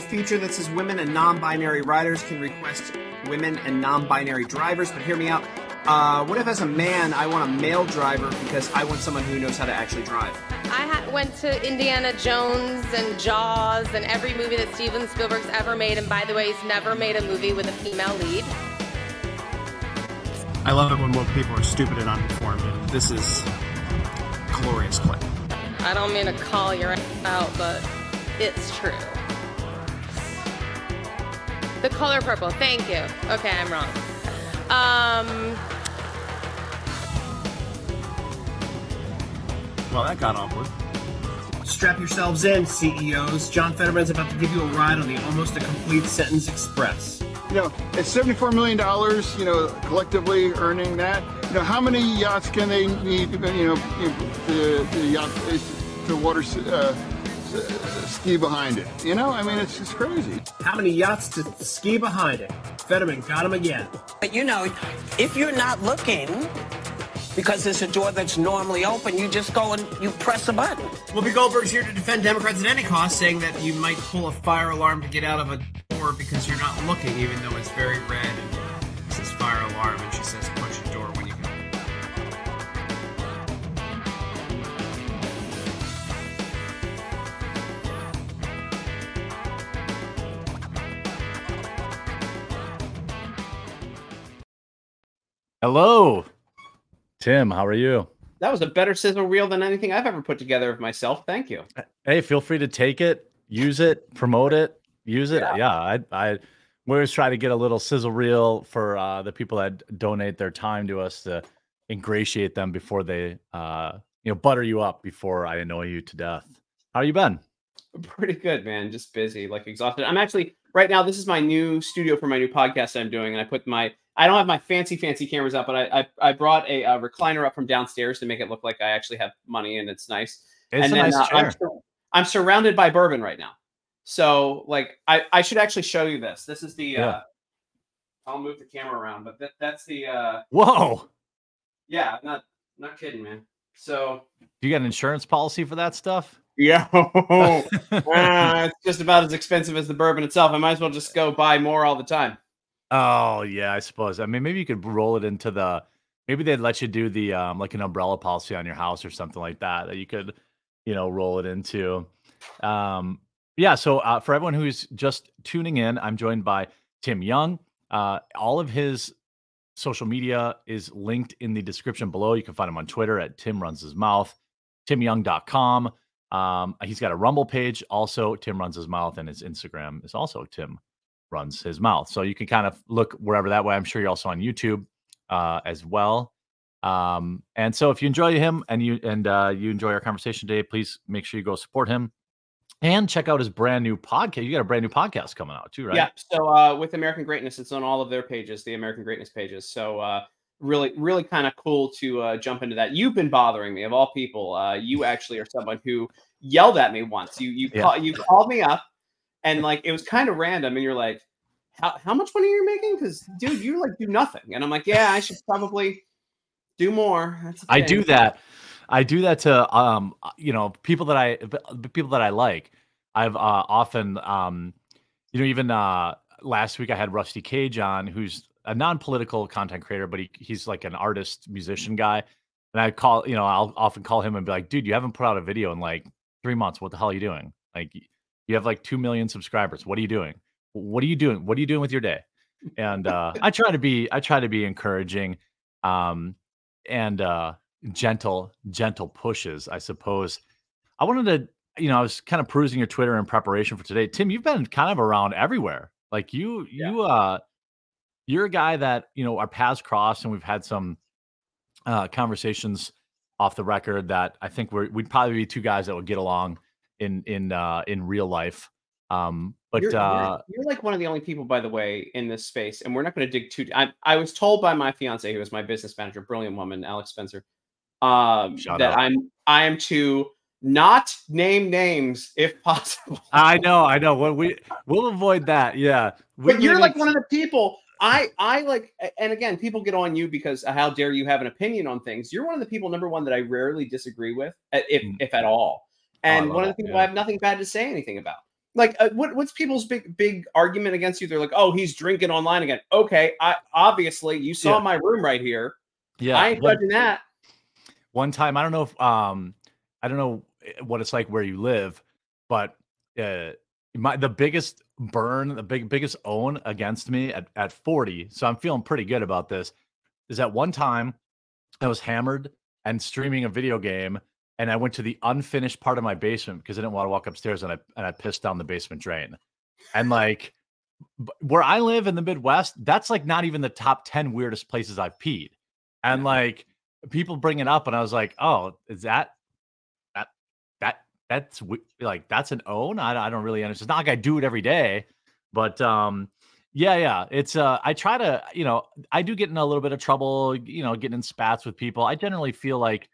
feature that says women and non-binary riders can request women and non-binary drivers. But hear me out. Uh, what if, as a man, I want a male driver because I want someone who knows how to actually drive? I ha- went to Indiana Jones and Jaws and every movie that Steven Spielberg's ever made. And by the way, he's never made a movie with a female lead. I love it when woke people are stupid and uninformed. And this is glorious clip. I don't mean to call your out, but it's true. The color purple. Thank you. Okay, I'm wrong. Um, Well, that got awkward. Strap yourselves in, CEOs. John Fetterman's about to give you a ride on the Almost a Complete Sentence Express. You know, it's $74 million, you know, collectively earning that. You know, how many yachts can they need, you know, the, the yacht, the water uh, ski behind it? You know, I mean, it's just crazy. How many yachts to ski behind it? Fetterman got him again. But you know, if you're not looking, because it's a door that's normally open, you just go and you press a button. Whoopi Goldberg's here to defend Democrats at any cost, saying that you might pull a fire alarm to get out of a door because you're not looking, even though it's very red and it says fire alarm, and she says Hello, Tim. How are you? That was a better sizzle reel than anything I've ever put together of myself. Thank you. Hey, feel free to take it, use it, promote it, use it. Yeah. Yeah, I, I, we always try to get a little sizzle reel for uh, the people that donate their time to us to ingratiate them before they, uh, you know, butter you up before I annoy you to death. How you been? Pretty good, man. Just busy, like exhausted. I'm actually right now. This is my new studio for my new podcast I'm doing, and I put my. I don't have my fancy, fancy cameras up, but I I, I brought a, uh recliner up from downstairs to make it look like I actually have money and it's nice. It's and a nice uh, I'm, chair. sur- I'm surrounded by bourbon right now, so like I I should actually show you this. This is the. Yeah. uh I'll move the camera around, but that, that's the. uh Whoa! Yeah, I'm not not kidding, man. So Do You got an insurance policy for that stuff? Yeah, Ah, it's just about as expensive as the bourbon itself. I might as well just go buy more all the time. Oh yeah, I suppose. I mean, maybe you could roll it into the. Maybe they'd let you do the um, like an umbrella policy on your house or something like that that you could, you know, roll it into. Um, yeah. So uh, for everyone who's just tuning in, I'm joined by Tim Young. Uh, all of his social media is linked in the description below. You can find him on Twitter at Tim Runs His Mouth, TimYoung.com. Um, he's got a Rumble page, also Tim Runs His Mouth, and his Instagram is also Tim runs his mouth. So you can kind of look wherever that way. I'm sure you're also on YouTube uh, as well. Um, and so if you enjoy him and you and uh, you enjoy our conversation today, please make sure you go support him and check out his brand new podcast. You got a brand new podcast coming out too, right? Yeah. So uh, with American Greatness, it's on all of their pages, the American Greatness pages. So uh, really, really kind of cool to uh, jump into that. You've been bothering me of all people. Uh, you actually are someone who yelled at me once. You you Yeah. call, you called me up, and like it was kind of random, and you're like, "How how much money are you making?" Because dude, you like do nothing, and I'm like, "Yeah, I should probably do more." That's the I do that. I do that to um you know people that I people that I like. I've uh, often um you know even uh last week I had Rusty Cage on who's a non-political content creator but he he's like an artist musician guy and I call you know I'll often call him and be like dude you haven't put out a video in like 3 months. What the hell are you doing? Like you have like 2 million subscribers. What are you doing? What are you doing? What are you doing with your day? And uh I try to be I try to be encouraging um and uh gentle gentle pushes i suppose. I wanted to you know i was kind of perusing your twitter in preparation for today. Tim you've been kind of around everywhere. Like you you uh you're a guy that you know our paths crossed and we've had some uh conversations off the record that i think we're we'd probably be two guys that would get along in in uh in real life um but you're, you're- uh you're like one of the only people, by the way, in this space, and we're not going to dig too. I, I was told by my fiance, who is my business manager, brilliant woman, Alex Spencer, um, Shout that out. I'm I am to not name names if possible. i know i know what we we'll avoid that yeah we but you're like one of the people. I I like, and again, people get on you because how dare you have an opinion on things. You're one of the people, number one, that I rarely disagree with, uh, if Mm. if at all. And love one of the people yeah. I have nothing bad to say anything about. like uh, what what's people's big big argument against you? They're like, oh, he's drinking online again. Okay, I obviously you saw Yeah. my room right here. Yeah, I ain't judging that. one time i don't know if um i don't know eh, what it's like where you live but uh my the biggest burn the big biggest own against me at, at 40 so i'm feeling pretty good about this is that one time i was hammered and streaming a video game and i went to the unfinished part of my basement because i didn't want to walk upstairs and i and i pissed down the basement drain. And like where i live in the midwest that's like not even the top 10 weirdest places i've peed. And like people bring it up and i was like oh is that that's like that's an own i, I don't really understand it's not like i do it every day but um yeah yeah it's uh i try to you know i do get in a little bit of trouble you know getting in spats with people i generally feel like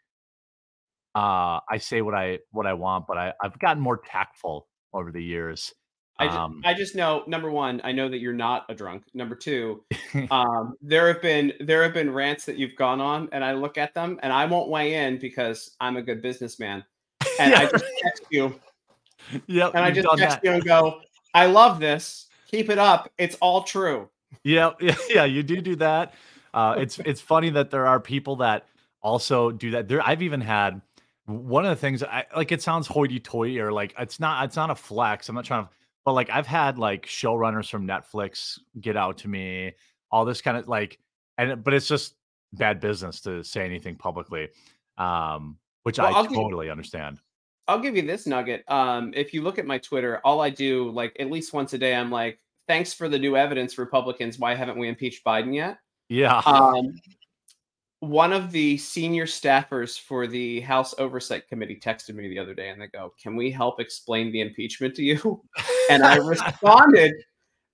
uh i say what i what i want but i i've gotten more tactful over the years I just, um I just know number one, I know that you're not a drunk. Number two, um, there have been there have been rants that you've gone on, and I look at them, and I won't weigh in because I'm a good businessman, and I Yeah. just text you, yep and I just text that. you and go, I love this. Keep it up. It's all true. Yeah, yeah, yeah, you do do that. Uh, it's it's funny that there are people that also do that. There, I've even had one of the things. I like. It sounds hoity-toity or like it's not. It's not a flex. I'm not trying to. But like I've had like showrunners from Netflix get out to me, all this kind of like, and but it's just bad business to say anything publicly, um, which Well, I I'll give- totally understand. I'll give you this nugget. Um, if you look at my Twitter, all I do, like at least once a day, I'm like, thanks for the new evidence, Republicans. Why haven't we impeached Biden yet? Yeah, Um, one of the senior staffers for the House Oversight Committee texted me the other day and they go, Can we help explain the impeachment to you? And I responded,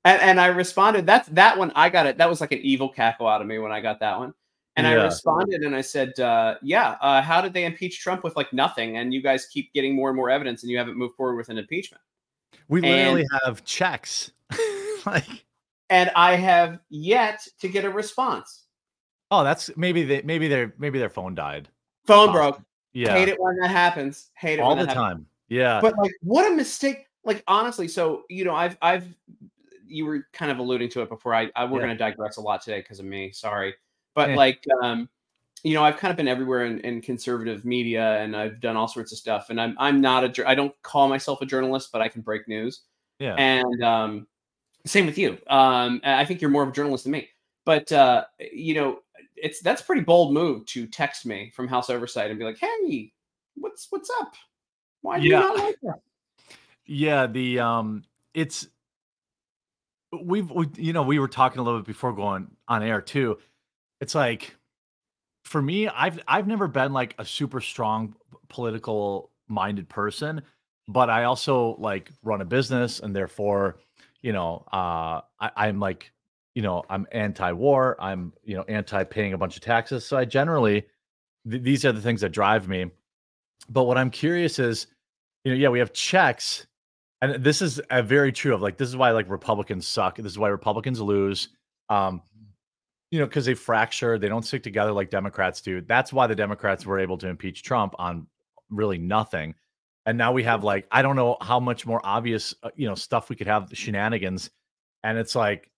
and, and I responded, That's that one. I got it. That was like an evil cackle out of me when I got that one. And I responded and I said, uh, Yeah, uh, how did they impeach Trump with like nothing? And you guys keep getting more and more evidence and you haven't moved forward with an impeachment. we literally and- have checks. like, And I have yet to get a response. oh, that's maybe they maybe their maybe their phone died. Phone broke. Yeah, Hate it when that happens. Hate it all the that happens. time. Yeah. but like what a mistake like honestly so you know i've i've you were kind of alluding to it before i, I we're Yeah. going to digress a lot today because of me sorry but Eh. like um you know i've kind of been everywhere in, in conservative media and i've done all sorts of stuff and i'm i'm not a I don't call myself a journalist but i can break news yeah. and um same with you um i think you're more of a journalist than me but uh you know it's that's a pretty bold move to text me from house oversight and be like hey what's what's up why do Yeah. you not like that Yeah, the um it's we've we, you know, we were talking a little bit before going on air too. It's like for me, I've I've never been like a super strong political minded person, but I also like run a business and therefore, you know, uh I, I'm like, you know, I'm anti-war, I'm, you know, anti-paying a bunch of taxes. So I generally th- these are the things that drive me. But what I'm curious is, you know, yeah, we have checks, and this is uh, very true of like this is why like Republicans suck. This is why Republicans lose. Um, you know, because they fracture, they don't stick together like Democrats do. That's why the Democrats were able to impeach Trump on really nothing. And now we have like I don't know how much more obvious, uh, you know, stuff we could have shenanigans, and it's like,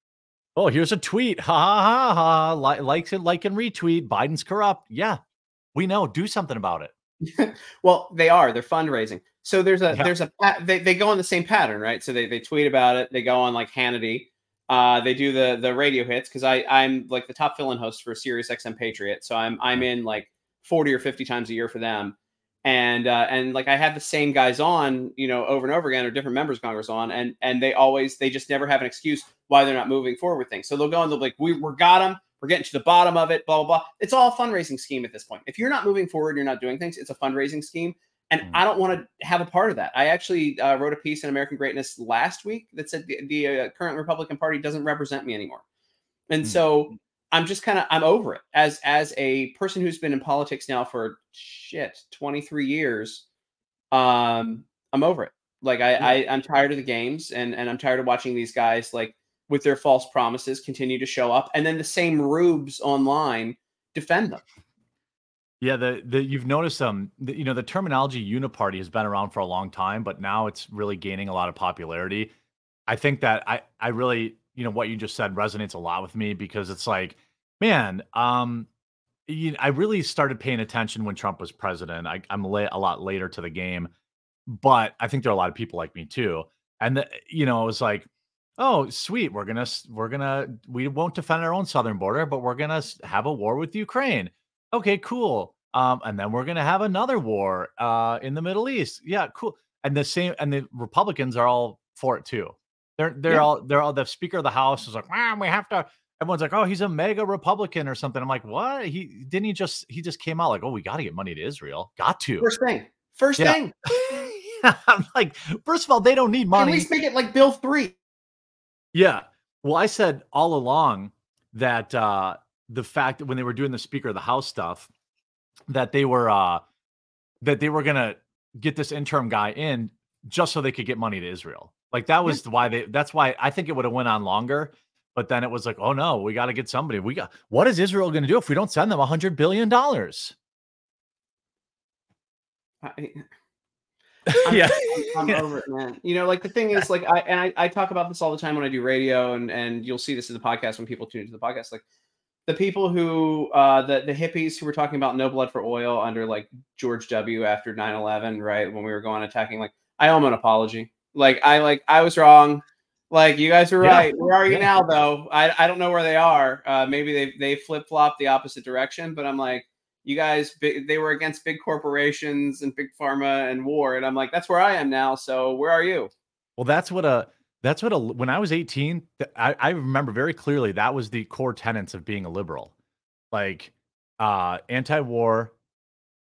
oh, here's a tweet, ha ha ha ha, li- likes it, like and retweet. Biden's corrupt. Yeah, we know. Do something about it. Well, they are. They're fundraising. So there's a Yeah. there's a they, they go on the same pattern, right? So they, they tweet about it. They go on like Hannity. Uh, they do the the radio hits because I I'm like the top fill-in host for Sirius XM Patriot. So I'm I'm in like 40 or 50 times a year for them. And uh, and like I have the same guys on, you know, over and over again, or different members of Congress on, and and they always they just never have an excuse why they're not moving forward with things. So they'll go and they'll be like, we we got them, we're getting to the bottom of it, blah blah blah. It's all a fundraising scheme at this point. If you're not moving forward, you're not doing things. It's a fundraising scheme, and Mm. I don't want to have a part of that. I actually uh, wrote a piece in American Greatness last week that said the, the uh, current Republican Party doesn't represent me anymore, and Mm. so I'm just kind of I'm over it as as a person who's been in politics now for shit 23 years. Um, I'm over it. Like I, I I'm tired of the games, and and I'm tired of watching these guys like with their false promises continue to show up, and then the same rubes online defend them. Yeah, the the you've noticed um the, you know the terminology uniparty has been around for a long time, but now it's really gaining a lot of popularity. I think that I I really you know what you just said resonates a lot with me because it's like, man, um, you, I really started paying attention when Trump was president. I, I'm la- a lot later to the game, but I think there are a lot of people like me too. And the, you know, it was like, oh, sweet, we're gonna we're gonna we won't defend our own southern border, but we're gonna have a war with Ukraine. Okay, cool. Um, and then we're gonna have another war uh in the Middle East. Yeah, cool. And the same, and the Republicans are all for it too. They're they're Yeah. all they're all the Speaker of the House is like, wow, we have to. Everyone's like, oh, he's a MAGA Republican or something. I'm like, what? He didn't he just he just came out like, oh, we got to get money to Israel. Got to. First thing. First Yeah. thing. I'm like, first of all, they don't need money. At least make it like Bill three. Yeah. Well, I said all along that uh the fact that when they were doing the Speaker of the House stuff, that they were uh that they were gonna get this interim guy in just so they could get money to Israel. Like that was why they that's why I think it would have went on longer. But then it was like, oh no, we got to get somebody. We got what is Israel going to do if we don't send them a hundred billion dollars? I- yeah, I'm over it, man. You know, like the thing is, like I and I, I talk about this all the time when I do radio, and and you'll see this in the podcast when people tune into the podcast. Like the people who, uh, the the hippies who were talking about no blood for oil under like George W. after 9-11, right when we were going attacking. Like I owe them an apology. Like I like I was wrong. Like you guys were Yeah. right. Where are you Yeah. now, though? I I don't know where they are. Uh, maybe they they flip flop the opposite direction, but I'm like. You guys, they were against big corporations and big pharma and war, and I'm like, that's where I am now. So where are you? Well, that's what a that's what a when I was 18, I, I remember very clearly that was the core tenets of being a liberal. Like uh anti-war,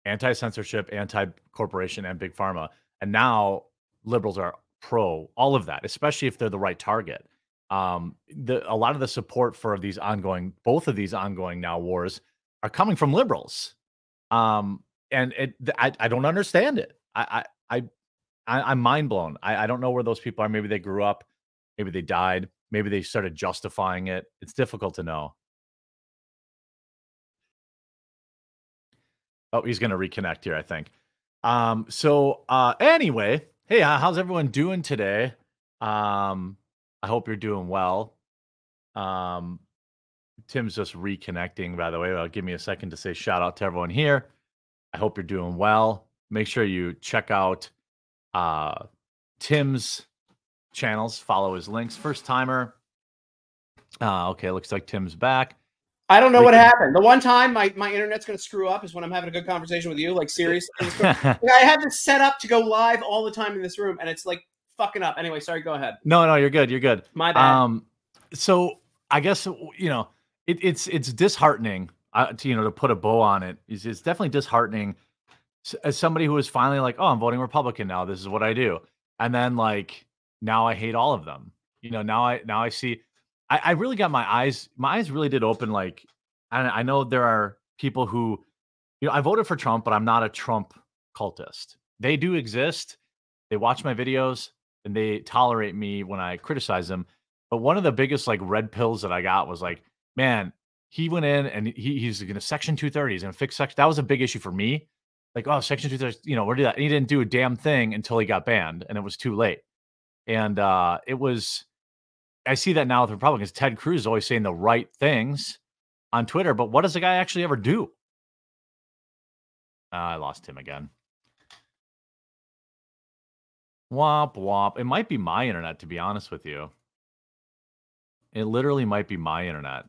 anti-censorship, anti-corporation, and big pharma. And now liberals are pro all of that, especially if they're the right target. Um the a lot of the support for these ongoing both of these ongoing now wars are coming from liberals. Um and it I, I don't understand it. I I I I, I'm mind blown. I, I don't know where those people are. Maybe they grew up, maybe they died, maybe they started justifying it. It's difficult to know. Oh, he's going to reconnect here, I think. Um, so uh, anyway, hey, uh, how's everyone doing today? Um, I hope you're doing well. Um, Tim's just reconnecting, by the way. Well, give me a second to say shout out to everyone here. I hope you're doing well. Make sure you check out uh Tim's channels, follow his links. First timer. Uh okay, looks like Tim's back. I don't know We what can- happened. The one time my, my internet's going to screw up is when I'm having a good conversation with you. Like seriously, it's go- Like, I have this set up to go live all the time in this room, and it's like fucking up. Anyway, sorry. Go ahead. no, no, you're good. You're good. My bad. Um, so I guess you know it, it's it's disheartening uh, to you know to put a bow on it. It's, it's definitely disheartening as somebody who was finally like, oh, I'm voting Republican now. This is what I do, and then like now I hate all of them. You know, now I now I see. I, I really got my eyes. My eyes really did open. Like, I, I know there are people who, you know, I voted for Trump, but I'm not a Trump cultist. They do exist. They watch my videos and they tolerate me when I criticize them. But one of the biggest like red pills that I got was like, man, he went in and he, he's going to section 230. He's going to fix section. That was a big issue for me. Like, oh, section 230, you know, where did that? And he didn't do a damn thing until he got banned and it was too late. And uh, it was, I see that now with Republicans. Ted Cruz is always saying the right things on Twitter, but what does the guy actually ever do? Uh, I lost him again. Womp womp. It might be my internet, to be honest with you. It literally might be my internet.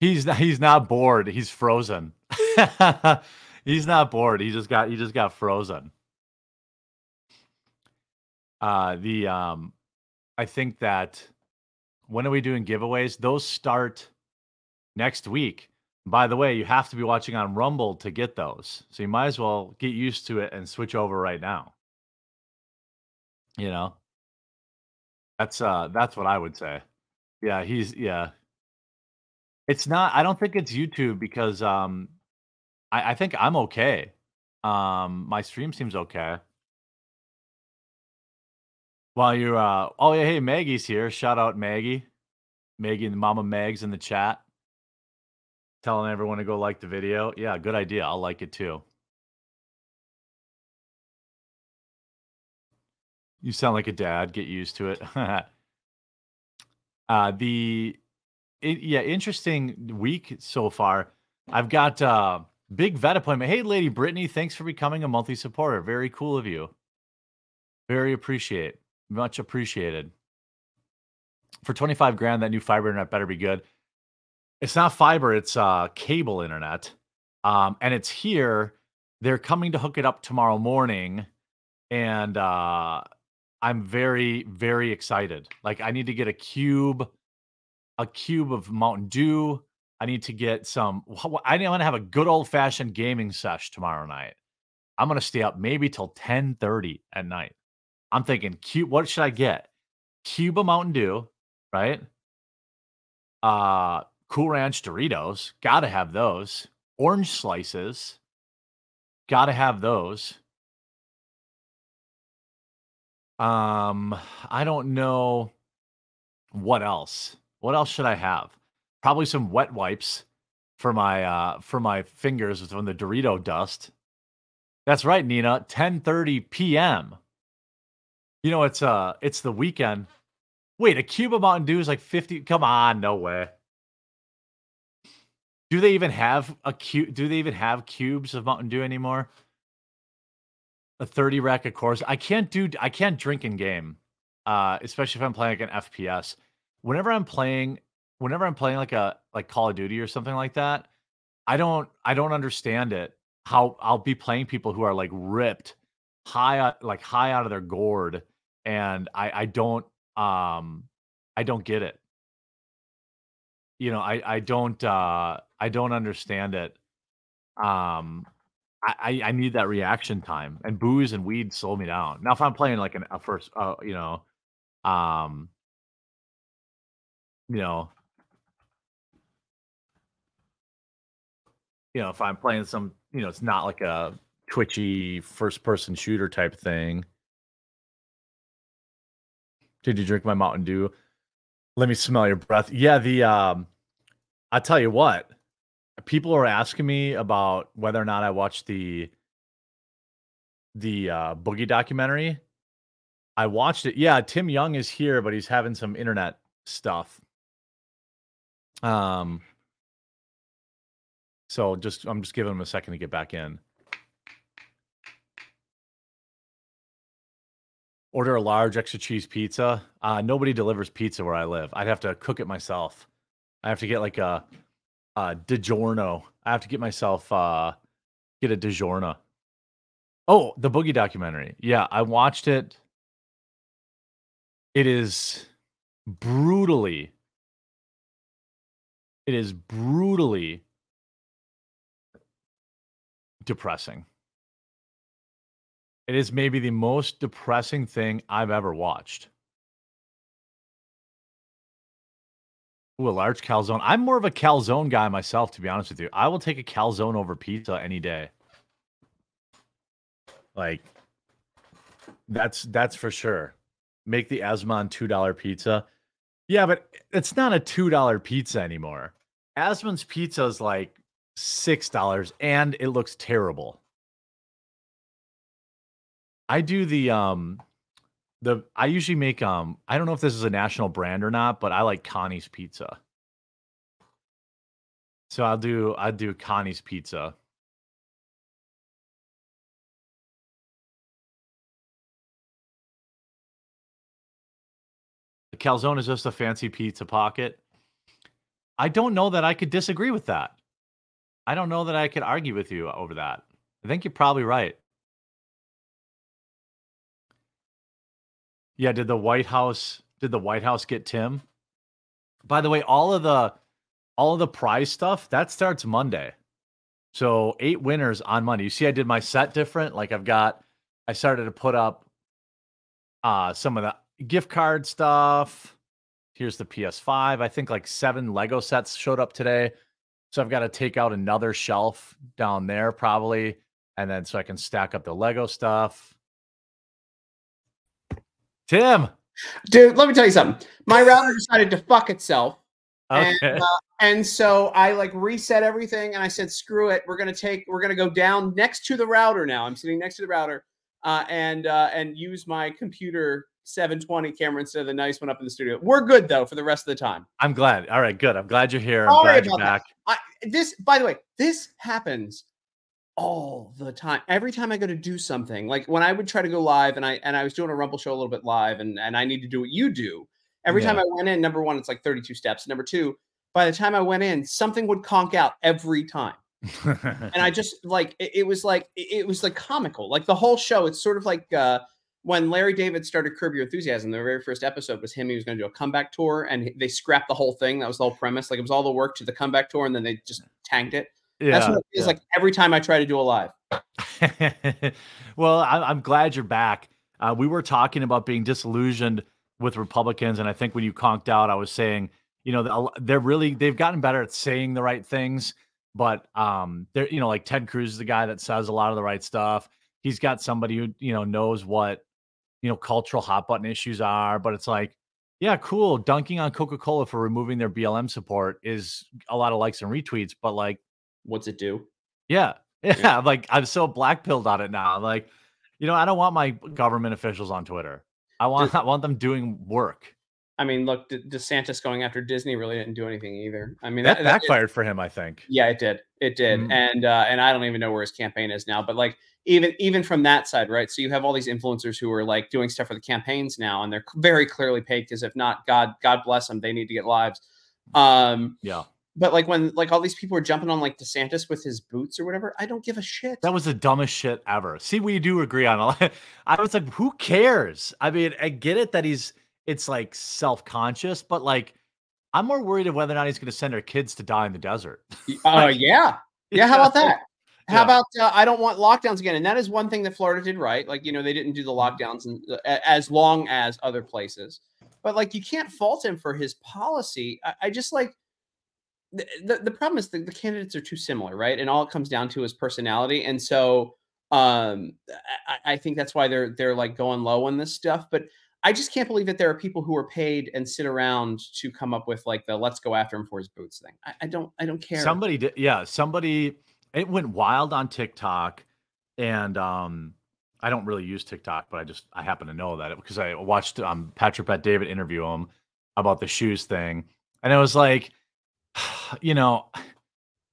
He's not, he's not bored. He's frozen. he's not bored. He just got he just got frozen. Uh the um I think that when are we doing giveaways? Those start next week. By the way, you have to be watching on Rumble to get those. So you might as well get used to it and switch over right now. You know? That's uh that's what I would say. Yeah, he's yeah. It's not I don't think it's YouTube because um I, I think I'm okay. Um my stream seems okay. While you're uh oh yeah, hey Maggie's here. Shout out Maggie. Megan, Mama Megs in the chat, telling everyone to go like the video. Yeah, good idea. I'll like it too. You sound like a dad. Get used to it. uh, the it, yeah, interesting week so far. I've got uh big vet appointment. Hey, Lady Brittany, thanks for becoming a monthly supporter. Very cool of you. Very appreciate. Much appreciated. For 25 grand, that new fiber internet better be good. It's not fiber, it's uh cable internet. Um, and it's here. They're coming to hook it up tomorrow morning. And uh I'm very, very excited. Like I need to get a cube, a cube of Mountain Dew. I need to get some. I want to have a good old fashioned gaming sesh tomorrow night. I'm gonna stay up maybe till 10:30 at night. I'm thinking, cube. What should I get? Cube of Mountain Dew, right? Uh, Cool Ranch Doritos. Gotta have those. Orange slices. Gotta have those. Um, I don't know what else. What else should I have? Probably some wet wipes for my uh for my fingers from the Dorito dust. That's right, Nina. 10:30 p.m. You know it's uh it's the weekend. Wait, a cube of Mountain Dew is like 50. Come on, no way. Do they even have a cube? Do they even have cubes of Mountain Dew anymore? a 30 rack of course. I can't do I can't drink in game. Uh, especially if I'm playing like an FPS. Whenever I'm playing whenever I'm playing like a like Call of Duty or something like that, I don't I don't understand it. How I'll be playing people who are like ripped high like high out of their gourd and I I don't um I don't get it. You know, I I don't uh I don't understand it. Um I, I need that reaction time, and booze and weed slow me down. Now, if I'm playing like an, a first, uh, you know, um, you know, you know, if I'm playing some, you know, it's not like a twitchy first person shooter type thing. Did you drink my Mountain Dew? Let me smell your breath. Yeah, the um, I tell you what, people are asking me about whether or not I watched the the uh, Boogie documentary. I watched it. Yeah, Tim Young is here, but he's having some internet stuff. Um. So just I'm just giving him a second to get back in. Order a large extra cheese pizza. Uh, nobody delivers pizza where I live. I'd have to cook it myself. I have to get like a uh DiGiorno. I have to get myself uh get a DiGiorno. Oh, the Boogie documentary. Yeah, I watched it. It is brutally it is brutally depressing. It is maybe the most depressing thing I've ever watched. Ooh, a large calzone. I'm more of a calzone guy myself, to be honest with you. I will take a calzone over pizza any day. Like, that's that's for sure. Make the Asmon two dollar pizza. Yeah, but it's not a two dollar pizza anymore. Asmon's pizza is like six dollars, and it looks terrible. I do the um the I usually make um I don't know if this is a national brand or not, but I like Connie's pizza. So I'll do I'll do Connie's pizza. The calzone is just a fancy pizza pocket. I don't know that I could disagree with that. I don't know that I could argue with you over that. I think you're probably right. Yeah, did the White House did the White House get Tim? By the way, all of the all of the prize stuff that starts Monday. So eight winners on Monday. You see, I did my set different. Like I've got, I started to put up uh some of the gift card stuff. Here's the PS5. I think like seven Lego sets showed up today. So I've got to take out another shelf down there probably. And then so I can stack up the Lego stuff. Tim. Dude, let me tell you something. My router decided to fuck itself And, Okay. uh, and so I like reset everything and I said, screw it. We're gonna take we're gonna go down next to the router now. I'm sitting next to the router uh, and uh, and use my computer 720 camera instead of the nice one up in the studio. We're good though for the rest of the time. I'm glad. All right, good. I'm glad you're here. I'm Sorry glad you're back. I, this, by the way, this happens all the time. Every time I go to do something, like when I would try to go live, and I and I was doing a Rumble show a little bit live, and and I need to do what you do. Every time I went in, number one, it's like 32 steps. Number two, by the time I went in, something would conk out every time, and I just like it, it was like it, it was like comical. Like the whole show, it's sort of like uh when Larry David started Curb Your Enthusiasm, the very first episode was him. He was going to do a comeback tour, and they scrapped the whole thing. That was the whole premise. Like it was all the work to the comeback tour, and then they just tanked it. That's yeah. what it feels like every time I try to do a live. well, I'm glad you're back. Uh, we were talking about being disillusioned with Republicans, and I think when you conked out, I was saying, you know, they're really they've gotten better at saying the right things, but um, they're you know like Ted Cruz is the guy that says a lot of the right stuff. He's got somebody who you know knows what you know cultural hot button issues are, but it's like, yeah, cool. Dunking on Coca Cola for removing their BLM support is a lot of likes and retweets, but like. What's it do? Yeah. Yeah. Like I'm so black pilled on it now. Like, you know, I don't want my government officials on Twitter. I want I want them doing work. I mean, look, De- DeSantis going after Disney really didn't do anything either. I mean, That that, backfired for him, I think. yeah, it did. It did. Mhm. And uh, and I don't even know where his campaign is now. But like even even from that side, right? So you have all these influencers who are like doing stuff for the campaigns now, and they're very clearly paid because if not, God God bless them, they need to get lives. Um, Yeah. but like when like all these people are jumping on like DeSantis with his boots or whatever, I don't give a shit. That was the dumbest shit ever. See, we do agree on a lot. I was like, who cares? I mean, I get it that he's it's like self-conscious, but like I'm more worried of whether or not he's gonna send our kids to die in the desert. Uh, yeah. Yeah. How about that? How Yeah. about uh, I don't want lockdowns again? And that is one thing that Florida did right. Like, you know, they didn't do the Mm-hmm. lockdowns and, uh, as long as other places. But like, you can't fault him for his policy. I, I just like the, the, the problem is the, the candidates are too similar, right? And all it comes down to is personality. And so um I, I think that's why they're they're like going low on this stuff. But I just can't believe that there are people who are paid and sit around to come up with like the let's go after him for his boots thing. I, I don't I don't care. Somebody did, yeah. Somebody, it went wild on TikTok, and um, I don't really use TikTok, but I just I happen to know that because I watched um Patrick Bet David interview him about the shoes thing, and it was like, you know,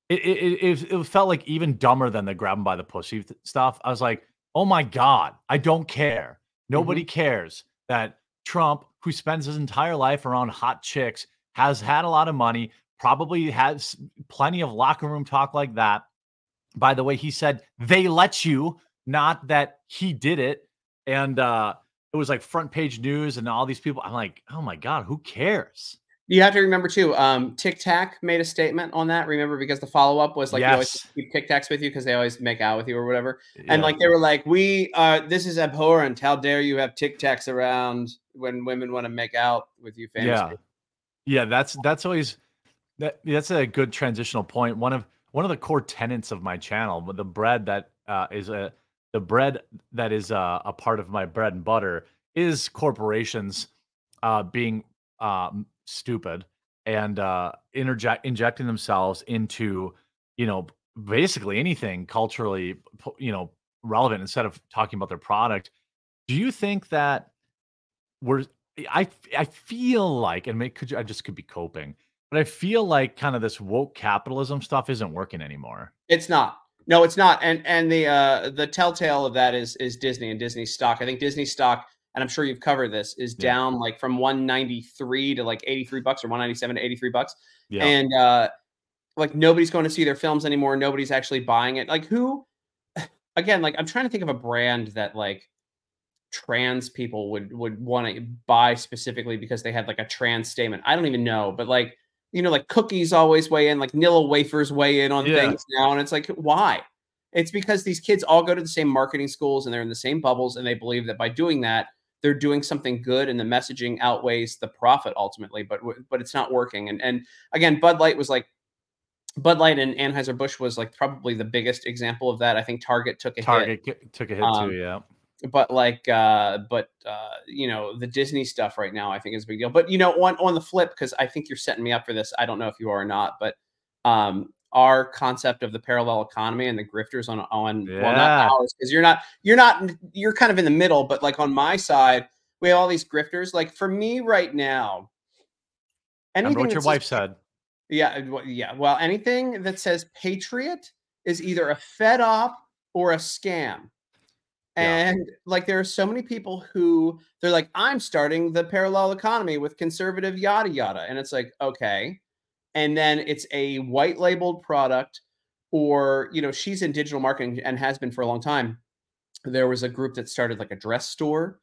it it it, it felt like even dumber than the grab him by the pussy th- stuff. I was like, oh my god, I don't care. Nobody cares that Trump, who spends his entire life around hot chicks, has had a lot of money, probably has plenty of locker room talk like that. By the way, he said they let you, not that he did it. And uh it was like front page news and all these people. I'm like, oh my God, who cares? You have to remember too. Um, Tic Tac made a statement on that. Remember, because the follow up was like, you always keep Tic Tacs with you because they always make out with you or whatever. Yeah. And like they were like, we uh, this is abhorrent. How dare you have Tic Tacs around when women want to make out with you? yeah Famously. yeah that's that's always that that's a good transitional point. one of one of the core tenets of my channel but the bread that uh, is a the bread that is uh, a part of my bread and butter is corporations uh, being um, stupid and uh, interject injecting themselves into you know basically anything culturally you know relevant instead of talking about their product do you think that we're I I feel like, and could you, I just could be coping, but I feel like kind of this woke capitalism stuff isn't working anymore. It's not. No, it's not. And and the uh the telltale of that is is Disney and Disney stock. I think Disney stock, and I'm sure you've covered this, is Yeah. down like from 193 to like 83 bucks or 197 to 83 bucks. Yeah, and uh like nobody's going to see their films anymore nobody's actually buying it like who again like i'm trying to think of a brand that like trans people would would want to buy specifically because they had like a trans statement i don't even know but like you know like cookies always weigh in like nilla wafers weigh in on Yeah. things now and it's like why it's because these kids all go to the same marketing schools and they're in the same bubbles and they believe that by doing that they're doing something good and the messaging outweighs the profit ultimately but but it's not working and and again bud light was like bud light and anheuser-busch was like probably the biggest example of that i think target took a hit Target took a hit Um, too. Yeah, but like, uh, but uh, you know, the Disney stuff right now, I think is a big deal. But you know, on on the flip, because I think you're setting me up for this. I don't know if you are or not, but um, our concept of the parallel economy and the grifters on on well, not Yeah. ours because you're not you're not you're kind of in the middle, but like on my side, we have all these grifters. Like for me right now, Remember what your says wife said. yeah, yeah. Well, anything that says patriot is either a fed op or a scam. Yeah. And like there are so many people who they're like, I'm starting the parallel economy with conservative yada yada. And it's like, okay. And then it's a white labeled product, or you know, she's in digital marketing and has been for a long time. There was a group that started like a dress store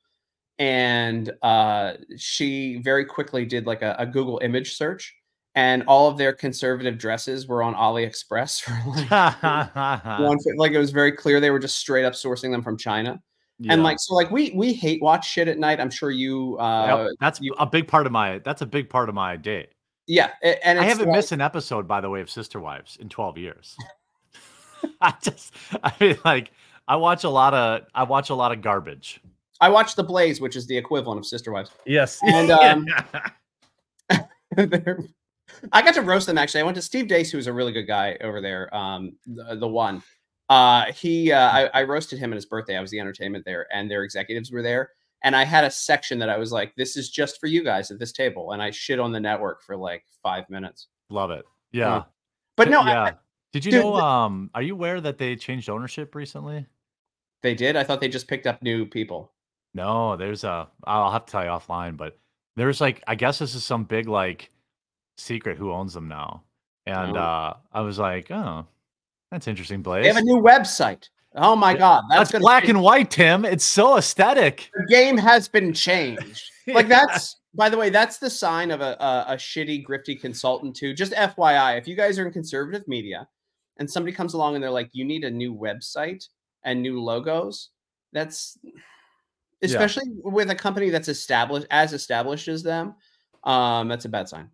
and uh, she very quickly did like a, a Google image search, and all of their conservative dresses were on AliExpress for like one, like it was very clear they were just straight up sourcing them from China, Yeah. and like so like we we hate watch shit at night. I'm sure you uh Yep, that's you- a big part of my that's a big part of my day. Yeah, a- and I haven't like- missed an episode, by the way, of Sister Wives in 12 years. I just, I mean, like, I watch a lot of, I watch a lot of garbage. I watch The Blaze, which is the equivalent of Sister Wives. Yes. And, um, I got to roast them actually. I went to Steve Deace, who was a really good guy over there. Um, the, the one. Uh, he, uh, I, I roasted him at his birthday. I was the entertainment there, and their executives were there. And I had a section that I was like, "This is just for you guys at this table," and I shit on the network for like five minutes. Love it. Yeah. But no, yeah. I- Did you dude, know, um, are you aware that they changed ownership recently? they did. I thought they just picked up new people. No, there's a, I'll have to tell you offline, but there's like, I guess this is some big, like, secret who owns them now. And Oh. uh, I was like, oh, that's interesting, Blaze. They have a new website. Oh my god, that's, That's black change- and white, Tim. It's so aesthetic. the game has been changed. Like Yeah. that's by the way, that's the sign of a, a a shitty, grifty consultant too. Just FYI, if you guys are in conservative media and somebody comes along and they're like, you need a new website and new logos, that's especially with a company that's established as established as them, um, that's a bad sign.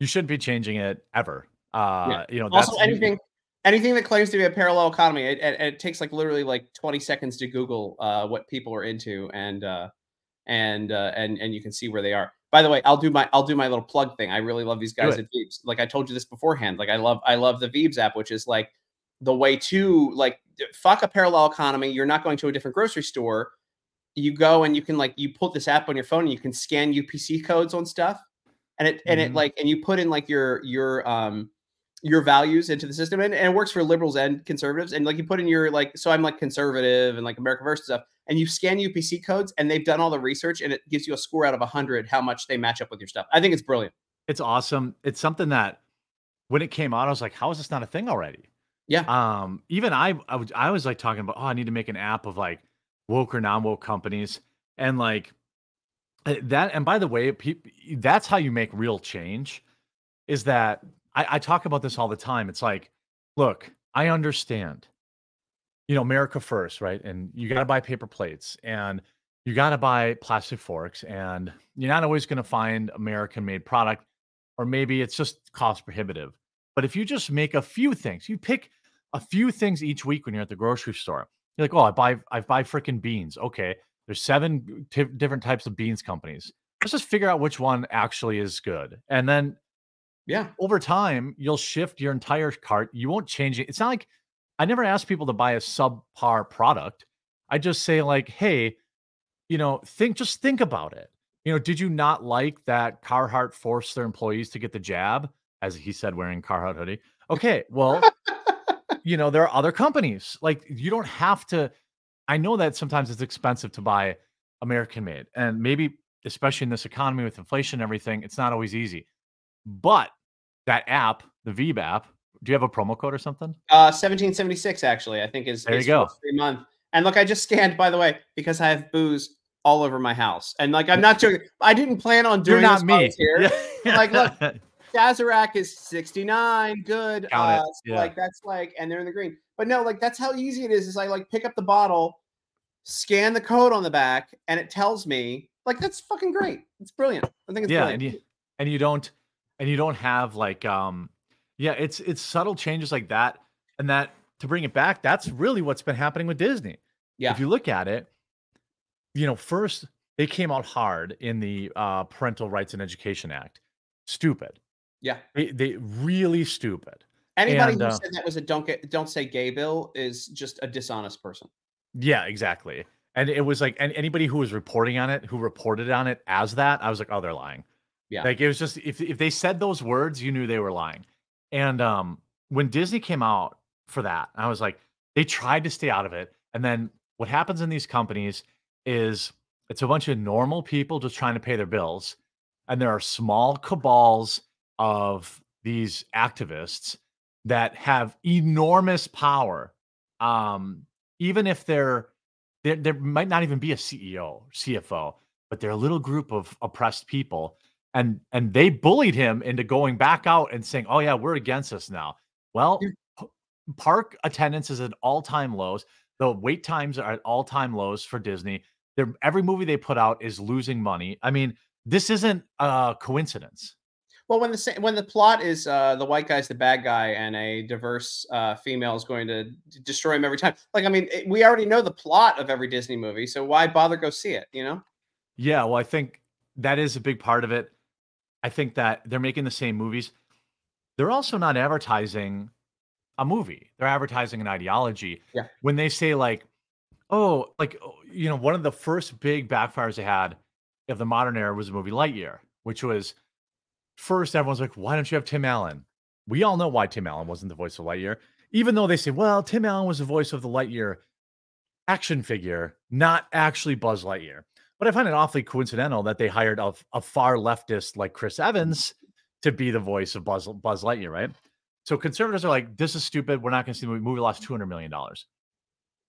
You shouldn't be changing it ever. Uh, you know, Also, that's- anything anything that claims to be a parallel economy, it, it, it takes like literally like 20 seconds to Google uh, what people are into and uh, and uh, and and you can see where they are. By the way, I'll do my I'll do my little plug thing. I really love these guys at Veebs. Like I told you this beforehand. Like I love I love the Veebs app, which is like the way to like fuck a parallel economy. You're not going to a different grocery store. You go and you can like you put this app on your phone and you can scan UPC codes on stuff, and it and it Mhm. like and you put in like your your um your values into the system and, and it works for liberals and conservatives and like you put in your like so i'm like conservative and like america first stuff and you scan upc codes and they've done all the research and it gives you a score out of 100 how much they match up with your stuff i think it's brilliant it's awesome. It's something that when it came out, I was like, how is this not a thing already? Yeah. Um, even I, I was, I was like talking about, oh, I need to make an app of like woke or non-woke companies, and like uh, that. And by the way, peop that's how you make real change. Is that I, I talk about this all the time. It's like, look, I understand. You know, America first, right? And you got to buy paper plates, and you got to buy plastic forks, and you're not always going to find American-made product or maybe it's just cost prohibitive. But if you just make a few things, you pick a few things each week when you're at the grocery store. You're like, oh, I buy I buy freaking beans. Okay, there's seven t- different types of beans companies. Let's just figure out which one actually is good, and then yeah over time you'll shift your entire cart. You won't change it. It's not like I never ask people to buy a subpar product. I just say like, hey, you know, think just think about it. You know, did you not like that Carhartt forced their employees to get the jab, as he said, wearing Carhartt hoodie? Okay, well, you know, there are other companies. Like you don't have to. I know that sometimes it's expensive to buy American made, and maybe especially in this economy with inflation and everything, it's not always easy. But that app, the Veeb app, do you have a promo code or something? uh 1776 actually i think is, There you go. free month and look i just scanned by the way because i have booze all over my house and like i'm not joking i didn't plan on doing You're not this me. here Yeah. Like, look, Sazerac is 69. Good. Uh, yeah. Like that's like, and they're in the green. But no, like that's how easy it is. Is I like pick up the bottle, scan the code on the back, and it tells me. Like that's fucking great. It's brilliant. I think it's yeah, brilliant. and you and you don't and you don't have like um yeah, it's it's subtle changes like that. And that to bring it back, that's really what's been happening with Disney. Yeah. If you look at it, you know, first they came out hard in the uh, Parental Rights and Education Act. Stupid. Yeah. They, they really stupid. Anybody And, who uh, said that was a don't get don't say gay bill is just a dishonest person. Yeah, exactly. And it was like, and anybody who was reporting on it, who reported on it as that, I was like, oh, they're lying. Yeah. Like it was just if if they said those words, you knew they were lying. And um when Disney came out for that, I was like, they tried to stay out of it. And then what happens in these companies is it's a bunch of normal people just trying to pay their bills. And there are small cabals of these activists that have enormous power. Um, even if they're there, there might not even be a CEO, CFO, but they're a little group of oppressed people. And and they bullied him into going back out and saying, Oh yeah, we're against us now. Well, p- park attendance is at all-time lows. The wait times are at all-time lows for Disney. They're, every movie they put out is losing money. I mean, this isn't a coincidence. Well, when the when the plot is uh, the white guy's the bad guy and a diverse uh, female is going to destroy him every time, like I mean, it, we already know the plot of every Disney movie, so why bother go see it? You know? Yeah, well, I think that is a big part of it. I think that they're making the same movies. They're also not advertising a movie. They're advertising an ideology. Yeah. When they say like, oh, like oh, you know, one of the first big backfires they had of the modern era was the movie Lightyear, which was first everyone's like, why don't you have Tim Allen? We all know why Tim Allen wasn't the voice of Lightyear, even though they say, well, Tim Allen was the voice of the Lightyear action figure, not actually Buzz Lightyear. But I find it awfully coincidental that they hired a, a far leftist like Chris mm-hmm. Evans to be the voice of Buzz, Buzz Lightyear, right? So conservatives are like, this is stupid. We're not going to see the movie. movie lost $200 million.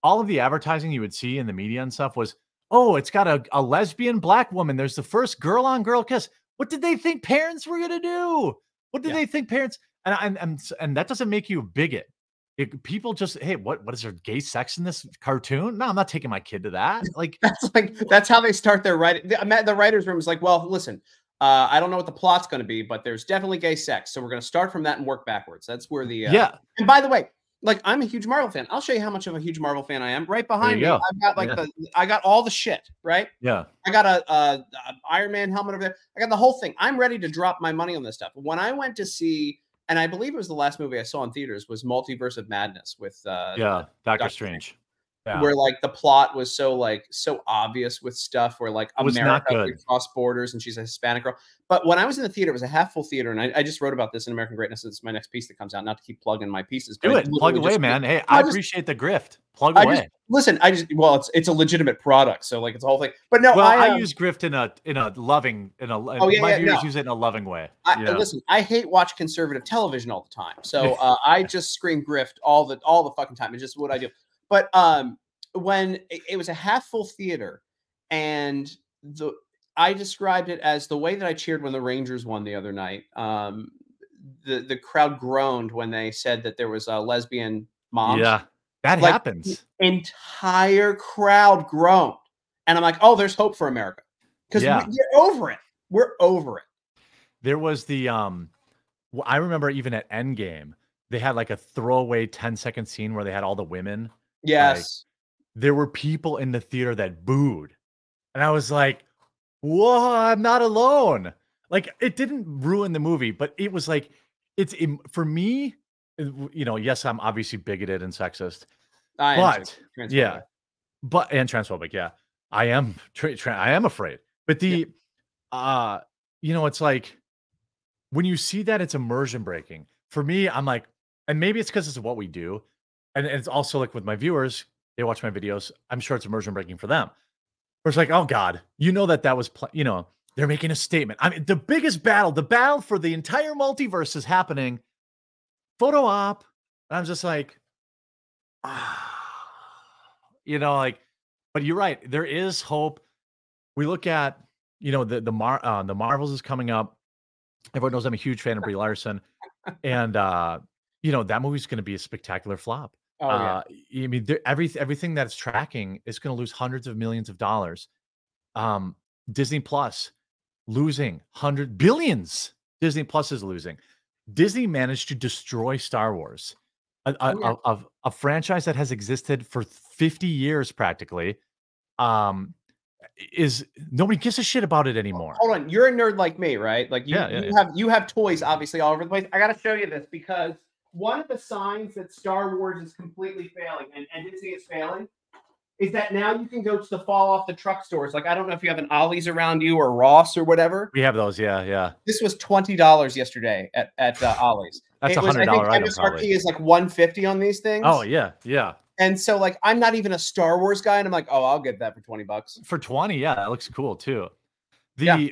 All of the advertising you would see in the media and stuff was, oh, it's got a, a lesbian black woman. There's the first girl on girl kiss. What did they think parents were going to do? What did Yeah. they think parents? And, and, and, and that doesn't make you a bigot. It, people just, hey, what, what is there gay sex in this cartoon? No, I'm not taking my kid to that. Like, That's like that's how they start their writing. The, the writers' room is like, well, listen, uh, I don't know what the plot's going to be, but there's definitely gay sex, so we're going to start from that and work backwards. That's where the uh, yeah, And by the way, like I'm a huge Marvel fan. I'll show you how much of a huge Marvel fan I am. Right behind me, go. I've got like Yeah. the I got all the shit. Right, yeah. I got a, a, a Iron Man helmet over there. I got the whole thing. I'm ready to drop my money on this stuff. When I went to see, and I believe it was the last movie I saw in theaters, was Multiverse of Madness with uh, Yeah, Doctor Doctor Strange. Yeah. where like the plot was so like so obvious with stuff where like It was not America good. cross borders and she's a Hispanic girl. But when I was in the theater, it was a half full theater, and I, I just wrote about this in American Greatness. It's my next piece that comes out. Not to keep plugging my pieces, but Do it. Plug away, just- man. Hey, I I just- appreciate the grift. Plug I away. just listen. I just well, it's it's a legitimate product, so like it's a whole thing. But no, well, I, I, um, use grift in a in a loving in a Oh, yeah, my yeah, viewers no. use it in a loving way. I, you know? listen. I hate watch conservative television all the time, so uh, I just scream grift all the all the fucking time. It's just what I do. But um, when it, it was a half full theater, and the I described it as the way that I cheered when the Rangers won the other night. Um, the the crowd groaned when they said that there was a lesbian mom. yeah, that Like, happens. entire crowd groaned, and I'm like, oh, there's hope for America because Yeah. we're over it. We're over it. There was the um, I remember even at Endgame, they had like a throwaway 10 second scene where they had all the women. Yes. There were people in the theater that booed, and I was like, "Whoa, I'm not alone." Like it didn't ruin the movie, but it was like it's for me. You know, yes, I'm obviously bigoted and sexist, I am but yeah, but and transphobic. Yeah, I am. Tra- tra- I am afraid. But the, uh, you know, it's like when you see that, it's immersion breaking. For me, I'm like, and maybe it's because it's what we do, and, it's also like with my viewers, they watch my videos. I'm sure it's immersion breaking for them. Where it's like, oh God, you know that that was, pl- you know, they're making a statement. I mean, the biggest battle, the battle for the entire multiverse is happening. Photo op. And I'm just like, ah, you know, like, but you're right. There is hope. We look at, you know, the the Mar uh, the Marvels is coming up. Everyone knows I'm a huge fan of Brie Larson, and uh, you know that movie's going to be a spectacular flop. Oh, yeah. uh, I mean, every everything that's tracking is going to lose hundreds of millions of dollars. Um, Disney Plus losing hundred billions. Disney Plus is losing. Disney managed to destroy Star Wars, a, a, Oh, yeah. a- a- a franchise that has existed for 50 years practically. Um, is nobody gives a shit about it anymore. Hold on, you're a nerd like me, right? Like you, Yeah, yeah, you have you have toys obviously all over the place. I got to show you this because one of the signs that Star Wars is completely failing and, and Disney is failing is that now you can go to the fall off the truck stores. Like I don't know if you have an Ollie's around you or Ross or whatever. We have those, yeah, yeah. This was twenty dollars yesterday at at uh, Ollie's. That's a hundred I think dollar item MSRP probably. is like one fifty on these things. Oh yeah, yeah. and so like I'm not even a Star Wars guy, and I'm like, oh, I'll get that for twenty bucks. For twenty, yeah, that looks cool too. The Yeah.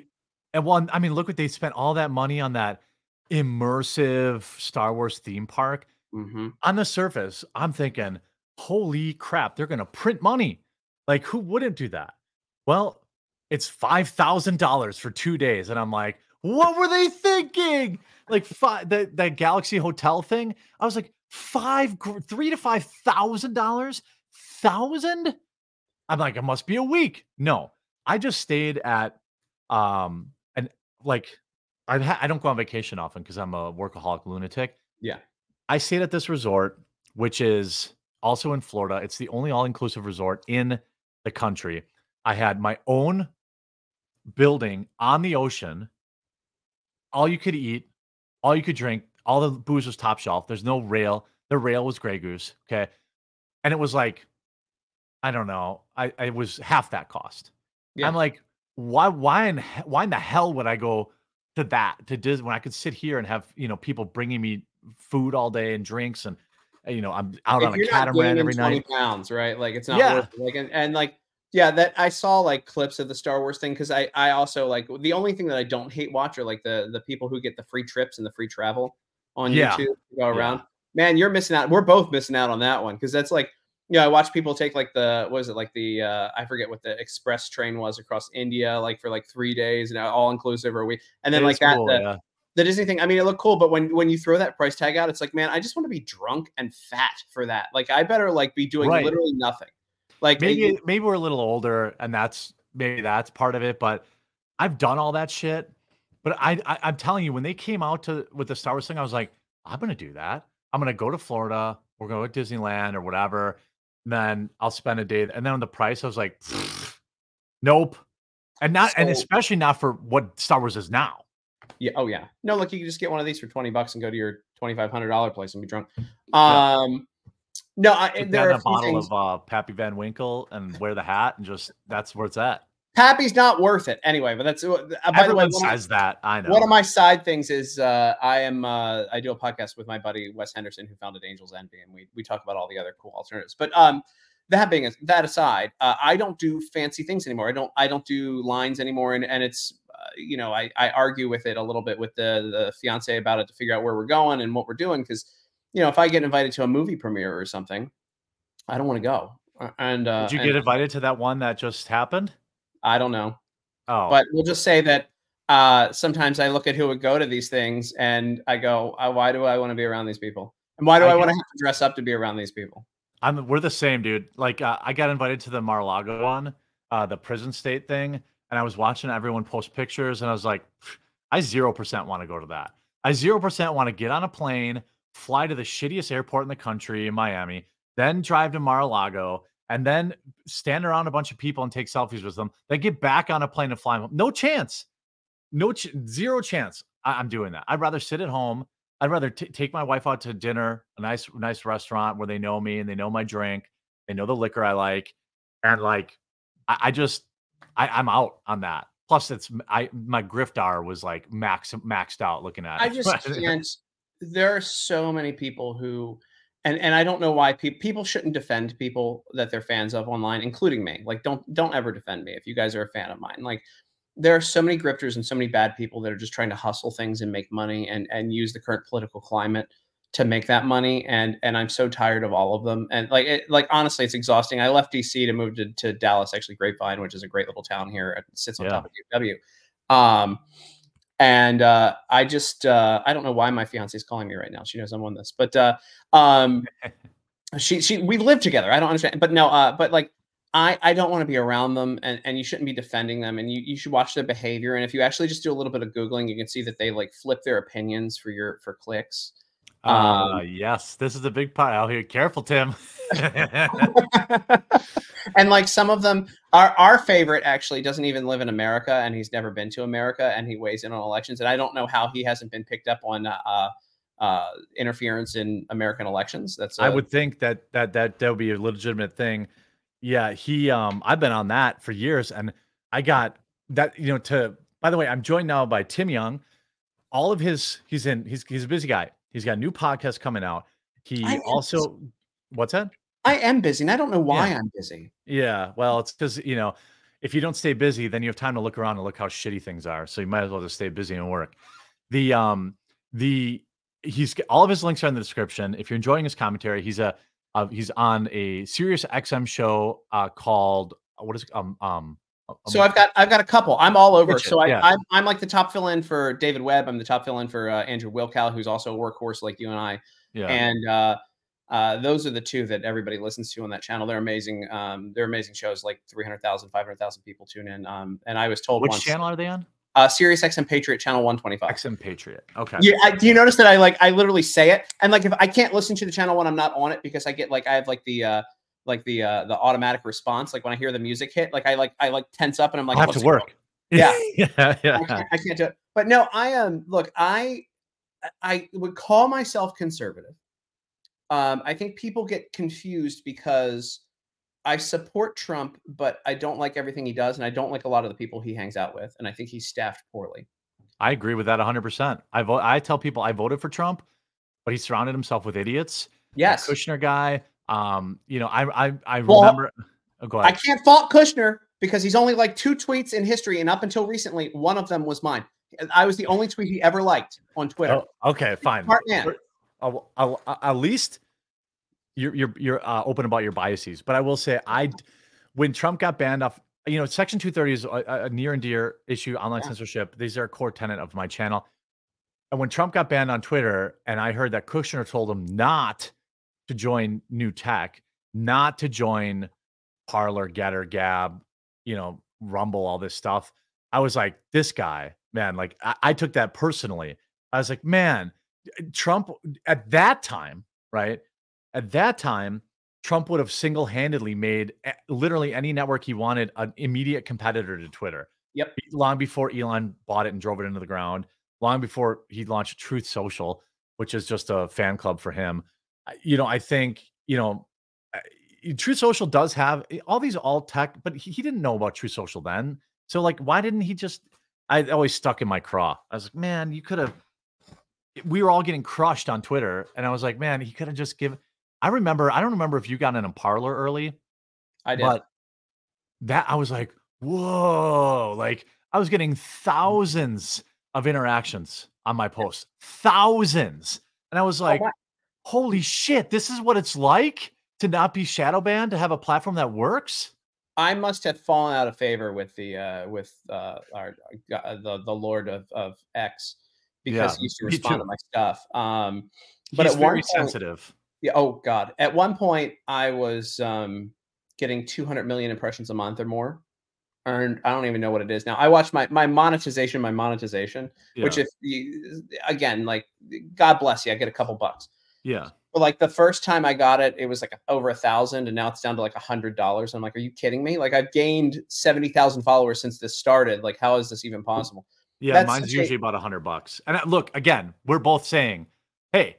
and one, I mean, look what they spent all that money on that immersive Star Wars theme park. Mm-hmm. On the surface, I'm thinking, holy crap, they're gonna print money. Like, who wouldn't do that? Well, it's five thousand dollars for two days, and I'm like, what were they thinking? Like, five that that Galaxy Hotel thing. I was like, five, three to five thousand dollars, thousand. I'm like, it must be a week. No, I just stayed at, um, and like, I ha- I don't go on vacation often because I'm a workaholic lunatic. Yeah. I stayed at this resort, which is also in Florida. It's the only all inclusive resort in the country. I had my own building on the ocean, all you could eat, all you could drink, all the booze was top shelf. There's no rail. The rail was Grey Goose. Okay. And it was like, I don't know. I, I was half that cost. Yeah. I'm like, why, why in, why in the hell would I go to that to Disney when I could sit here and have, you know, people bringing me food all day and drinks and, uh, you know, I'm out if on a catamaran every 20 night. pounds, right? Like it's not Yeah. worth it. Like and, and like yeah, that I saw like clips of the Star Wars thing because I I also like the only thing that I don't hate watch are like the the people who get the free trips and the free travel on Yeah. YouTube to go Yeah. around. Man, you're missing out. We're both missing out on that one because that's like yeah, I watch people take like the what is it like the uh I forget what the express train was across India like for like three days and all inclusive or a week and then It like that cool, the, yeah. the Disney thing. I mean, it looked cool, but when when you throw that price tag out, it's like, man, I just want to be drunk and fat for that. Like, I better like be doing Right. literally nothing. Like, maybe maybe we're a little older and that's maybe that's part of it but i've done all that shit but I, I i'm telling you when they came out to with the star wars thing i was like i'm gonna do that i'm gonna go to florida we're to go to disneyland or whatever then i'll spend a day and then on the price i was like nope and not and especially not for what star wars is now yeah, oh yeah, no, look, you can just get one of these for twenty bucks and go to your twenty five hundred dollar place and be drunk. Um, no, I, there are a bottle things. of uh pappy van winkle and wear the hat and just that's where it's at Pappy's not worth it anyway. But that's uh, by the way, everyone one of- says that i know One of my side things is uh, I am uh, I do a podcast with my buddy Wes Henderson who founded Angel's Envy, and we we talk about all the other cool alternatives. But um, that being that aside, uh, I don't do fancy things anymore. I don't I don't do lines anymore, and and it's uh, you know I I argue with it a little bit with the the fiance about it to figure out where we're going and what we're doing because you know if I get invited to a movie premiere or something, I don't want to go. Uh, And uh, did you and get invited to that one that just happened I don't know oh but we'll just say that uh, sometimes I look at who would go to these things and I go, uh, why do I want to be around these people? And why do I I, want to have to dress up to be around these people? I'm we're the same, dude. Like uh, I got invited to the Mar-a-Lago one, uh, the prison state thing, and I was watching everyone post pictures, and I was like, I zero percent want to go to that. I zero percent want to get on a plane, fly to the shittiest airport in the country in Miami, then drive to Mar-a-Lago, and then stand around a bunch of people and take selfies with them, then get back on a plane and fly home. No chance, no ch- zero chance. I- I'm doing that. I'd rather sit at home. I'd rather t- take my wife out to dinner, a nice, nice restaurant where they know me and they know my drink, they know the liquor I like, and like, I, I just, I, I'm out on that. Plus, it's I my Griftar was like max maxed out looking at. I it. just can't. There are so many people who, and and I don't know why people people shouldn't defend people that they're fans of online, including me. Like, don't don't ever defend me if you guys are a fan of mine. Like, there are so many grifters and so many bad people that are just trying to hustle things and make money and and use the current political climate to make that money and and I'm so tired of all of them and like it, like honestly it's exhausting. I left DC to move to, to Dallas actually Grapevine which is a great little town here it sits on Yeah. top of UW. Um and uh I just uh I don't know why my fiance is calling me right now. She knows I'm on this. But uh um she she we live together. I don't understand. But no uh but like I, I don't want to be around them and, and you shouldn't be defending them and you, you should watch their behavior and if you actually just do a little bit of googling you can see that they like flip their opinions for your for clicks Uh, Um, yes, this is a big out here. Careful, Tim. and like some of them, our our favorite actually doesn't even live in America, and he's never been to America, and he weighs in on elections. And I don't know how he hasn't been picked up on uh, uh, interference in American elections. That's I uh, would think that that that that would be a legitimate thing. Yeah, he um I've been on that for years and I got that you know to by the way, I'm joined now by Tim Young. All of his he's in he's he's a busy guy. He's got a new podcast coming out. He also what's that? I am busy, and I don't know why Yeah. I'm busy. Yeah, well, it's because you know, if you don't stay busy, then you have time to look around and look how shitty things are. So you might as well just stay busy and work. The um the he's all of his links are in the description. If you're enjoying his commentary, he's a uh, he's on a Sirius XM show uh called uh, what is it? um um, So I've got I've got a couple. I'm all over. So I, yeah. I'm I'm like the top fill in for David Webb. I'm the top fill in for uh, Andrew Wilkow, who's also a workhorse like you and I. yeah And uh, uh, those are the two that everybody listens to on that channel. They're amazing. Um, they're amazing shows. Like 300,000, 500,000 people tune in. Um, and I was told which once, channel are they on? Uh, Sirius XM Patriot channel 125. XM Patriot. Okay. Yeah, I, do you notice that I like I literally say it, and like if I can't listen to the channel when I'm not on it because I get like I have like the uh like the uh the automatic response, like when I hear the music hit, like I like I like tense up and I'm like I have to work. Yeah. yeah, I yeah. can't, I can't do it. But no, I am. look, I I would call myself conservative. Um, I think people get confused because I support Trump, but I don't like everything he does, and I don't like a lot of the people he hangs out with, and I think he's staffed poorly. I agree with that 100%. I vote I tell people I voted for Trump, but he surrounded himself with idiots. Yes, Kushner guy. Um, you know, I I I Well, remember. Oh, go I can't fault Kushner because he's only like two tweets in history, and up until recently, one of them was mine. I was the only tweet he ever liked on Twitter. Oh, okay, fine. Smart man. I'll- I'll- I'll- at least you're you're you're uh, open about your biases. But I will say, I, when Trump got banned off, you know, Section 230 is a, a near and dear issue. Online Yeah. censorship. These are a core tenet of my channel. And when Trump got banned on Twitter, and I heard that Kushner told him not to join New Tech, not to join Parler, Gettr, Gab, you know, Rumble, all this stuff. I was like, this guy, man, like I, I took that personally. I was like, man, eh, Trump at that time, right? At that time, Trump would have single handedly made literally any network he wanted an immediate competitor to Twitter. Yep. Long before Elon bought it and drove it into the ground, long before he launched Truth Social, which is just a fan club for him. You know, I think, you know, Truth Social does have eh, all these alt tech, but he, he didn't know about Truth Social then. So, like, why didn't he just? I always stuck in my craw. I was like, man, you could have. We were all getting crushed on Twitter, and I was like, man, he could have just given. I remember. I don't remember if you got in a Parler early, I did. but that I was like, whoa! Like I was getting thousands of interactions on my post, thousands, and I was like, wow. Holy shit! This is what it's like to not be shadow banned, to have a platform that works. I must have fallen out of favor with the uh, with uh, our uh, the the Lord of, of X because Yeah, he used to respond to my stuff. Um, but He's at one very point, sensitive. yeah, oh god, at one point I was um, getting 200 million impressions a month or more. Earned, I don't even know what it is now. I watched my my monetization, my monetization, which if you, again, like God bless you, I get a couple bucks. Yeah. But like the first time I got it, it was like over a thousand, and now it's down to like a hundred dollars. I'm like, are you kidding me? Like I've gained seventy thousand followers since this started. Like, how is this even possible? Yeah, That's mine's such a- usually about a hundred bucks. And uh, look, again, we're both saying, "Hey,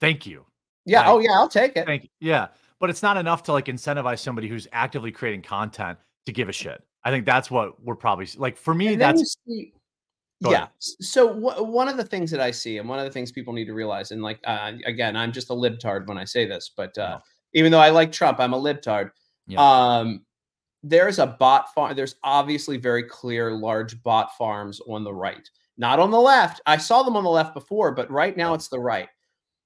thank you, Yeah. Like, oh yeah, I'll take it. thank you." Yeah, but it's not enough to like incentivize somebody who's actively creating content to give a shit. I think that's what we're probably like. For me, that's see- Go yeah. ahead. So wh- one of the things that I see, and one of the things people need to realize, and like uh, again, I'm just a libtard when I say this, but uh, even though I like Trump, I'm a libtard. Yeah. Um, there's a bot farm. There's obviously very clear large bot farms on the right, not on the left. I saw them on the left before, but right now it's the right.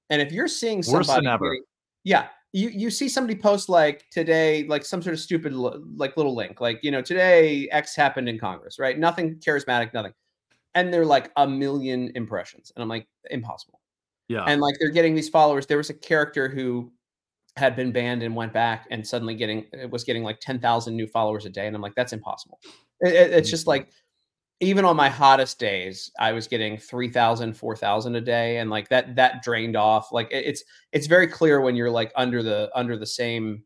And if you're seeing Worse than ever. getting- yeah, you you see somebody post like today, like some sort of stupid like little link, like you know today X happened in Congress, right? Nothing charismatic, nothing, and they're like a million impressions, and I'm like impossible yeah, and like they're getting these followers. There was a character who had been banned and went back, and suddenly getting it was getting like ten thousand new followers a day, and I'm like, that's impossible. It- it- it's just mm-hmm. like even on my hottest days, I was getting 3,000, 4,000 a day. And like that, that drained off. Like it- it's, it's very clear when you're like under the, under the same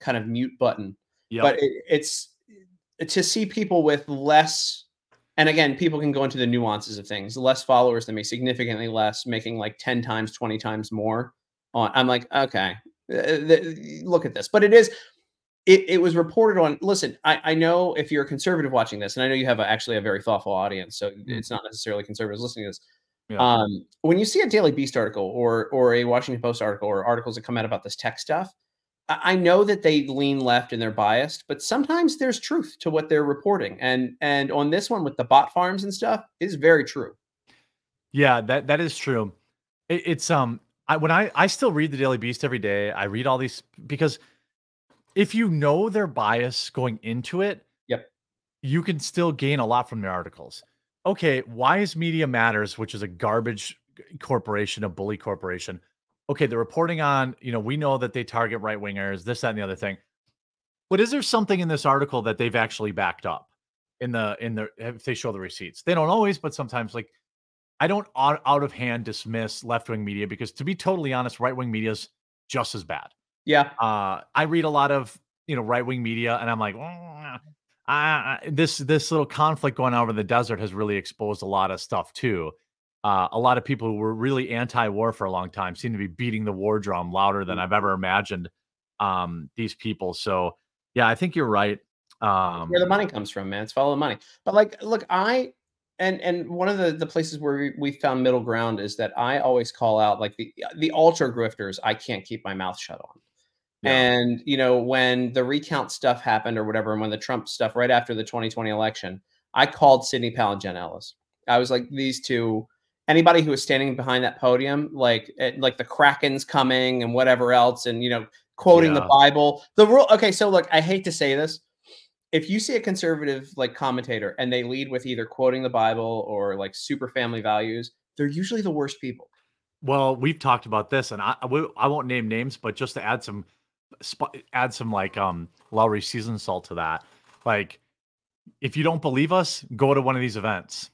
kind of mute button. Yep. But it, it's to see people with less, and again, people can go into the nuances of things. Less followers than me, significantly less, making like 10 times, 20 times more. On, I'm like, okay, uh, look at this. But it is, it, it was reported on. Listen, I, I know if you're a conservative watching this, and I know you have a, actually a very thoughtful audience, so it's not necessarily conservatives listening to this. Yeah. Um, when you see a Daily Beast article or or a Washington Post article or articles that come out about this tech stuff, I, know that they lean left and they're biased, but sometimes there's truth to what they're reporting. And and on this one with the bot farms and stuff is very true. Yeah, that that is true. It, it's um, I when I I still read the Daily Beast every day. I read all these because if you know their bias going into it, Yep. you can still gain a lot from their articles. Okay, why is Media Matters, which is a garbage corporation, a bully corporation? Okay, they're reporting on, you know, we know that they target right wingers, this, that, and the other thing. But is there something in this article that they've actually backed up in the in the if they show the receipts? They don't always, but sometimes like I don't out, out of hand dismiss left wing media because to be totally honest, right wing media is just as bad. Yeah. Uh, I read a lot of you know right wing media, and I'm like, "Mm, I, I- this this little conflict going on over the desert has really exposed a lot of stuff too. Uh, a lot of people who were really anti-war for a long time seem to be beating the war drum louder than I've ever imagined. Um, these people, so yeah, I think you're right. Um, where the money comes from, man. It's follow the money. But like, look, I and and one of the the places where we, we found middle ground is that I always call out like the the ultra grifters. I can't keep my mouth shut on. Yeah. And you know when the recount stuff happened or whatever, and when the Trump stuff right after the 2020 election, I called Sidney Powell and Jenna Ellis. I was like, these two. Anybody who was standing behind that podium, like eh, like the Kraken's coming and whatever else, and you know quoting the Bible. The rule. Okay, so look, I hate to say this, if you see a conservative like commentator and they lead with either quoting the Bible or like super family values, they're usually the worst people. Well, we've talked about this, and I I won't name names, but just to add some add some like um Lowry season salt to that. Like, if you don't believe us, go to one of these events.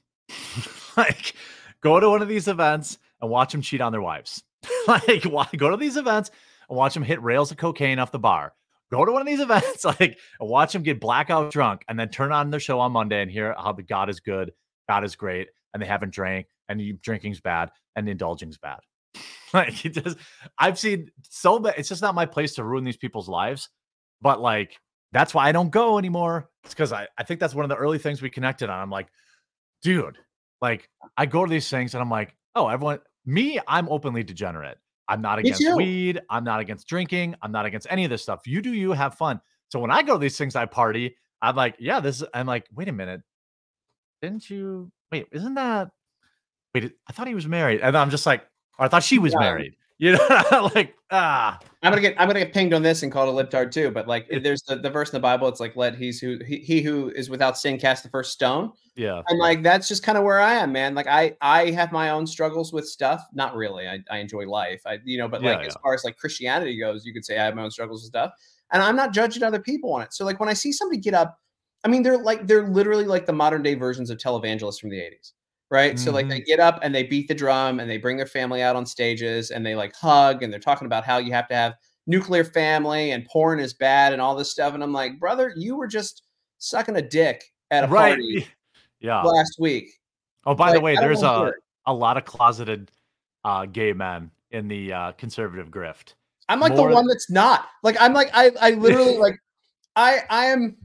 like, go to one of these events and watch them cheat on their wives. like, why go to these events and watch them hit rails of cocaine off the bar. Go to one of these events, like, and watch them get blackout drunk, and then turn on their show on Monday and hear how the God is good, God is great, and they haven't drank, and you drinking's bad, and indulging's bad. like it just, I've seen so bad. It's just not my place to ruin these people's lives. But like, that's why I don't go anymore. It's because I, I think that's one of the early things we connected on. I'm like, dude, like I go to these things and I'm like, oh, everyone, me, I'm openly degenerate. I'm not against weed. I'm not against drinking. I'm not against any of this stuff. You do you have fun. So when I go to these things, I party. I'm like, yeah, this. is- I'm like, wait a minute, didn't you? Wait, isn't that? Wait, I thought he was married, and I'm just like, or I thought she was Yeah. married. You know, like ah, I'm gonna get I'm gonna get pinged on this and called a libtard too. But like, there's the, the verse in the Bible. It's like, let he's who he, he who is without sin cast the first stone. yeah, And like, that's just kind of where I am, man. Like, I I have my own struggles with stuff. Not really. I, I enjoy life. I you know, but Yeah, like as yeah. far as like Christianity goes, you could say I have my own struggles with stuff, and I'm not judging other people on it. So like when I see somebody get up, I mean, they're like they're literally like the modern day versions of televangelists from the 80s. Right. So like they get up and they beat the drum and they bring their family out on stages and they like hug and they're talking about how you have to have nuclear family and porn is bad and all this stuff. And I'm like, brother, you were just sucking a dick at a right, party yeah. last week. Oh, by the way, there's a a lot of closeted uh, gay men in the uh, conservative grift. I'm like More- the one that's not. Like I'm like I I literally like I I am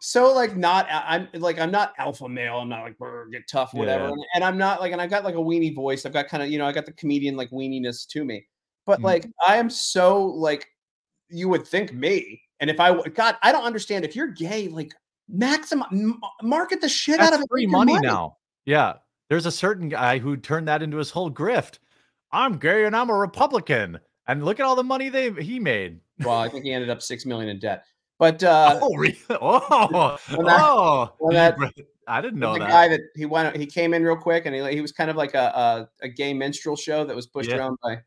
so like not I'm like I'm not alpha male. I'm not like "Brr, get tough whatever. Yeah. And, and I'm not like and I've got like a weenie voice. I've got kind of you know I got the comedian like weeniness to me. But Mm. like I am so like you would think me. And if I God I don't understand if you're gay like maximum market the shit out of free your money, now. Yeah, there's a certain guy who turned that into his whole grift. I'm gay and I'm a Republican, and look at all the money they he made. Well, I think he ended up six million in debt. But uh oh, really? Oh, when that- oh, when that- I didn't know the that. guy that he went he came in real quick and he he was kind of like a a, a gay minstrel show that was pushed Yeah. around by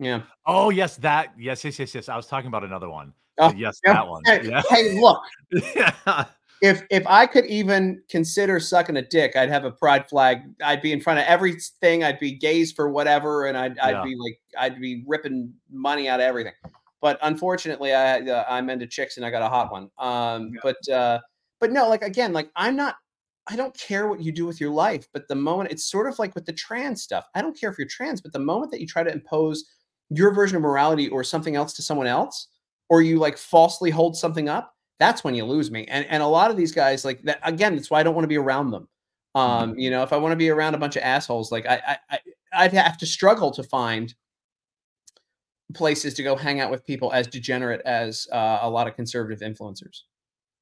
yeah Oh, yes, that. Yes, yes, yes, yes. I was talking about another one. Oh, yes, yeah. that one. hey, Yeah. hey look yeah. if if I could even consider sucking a dick, I'd have a pride flag. I'd be in front of everything. I'd be gays for whatever, and I'd I'd be like I'd be ripping money out of everything. But unfortunately, I uh, I'm into chicks and I got a hot one. Um, but uh, but no, like again, like I'm not. I don't care what you do with your life, but the moment it's sort of like with the trans stuff. I don't care if you're trans, but the moment that you try to impose your version of morality or something else to someone else, or you like falsely hold something up, that's when you lose me. And and a lot of these guys like that again, that's why I don't want to be around them. Um, you know, if I want to be around a bunch of assholes, like I, I, I I'd have to struggle to find places to go hang out with people as degenerate as uh, a lot of conservative influencers.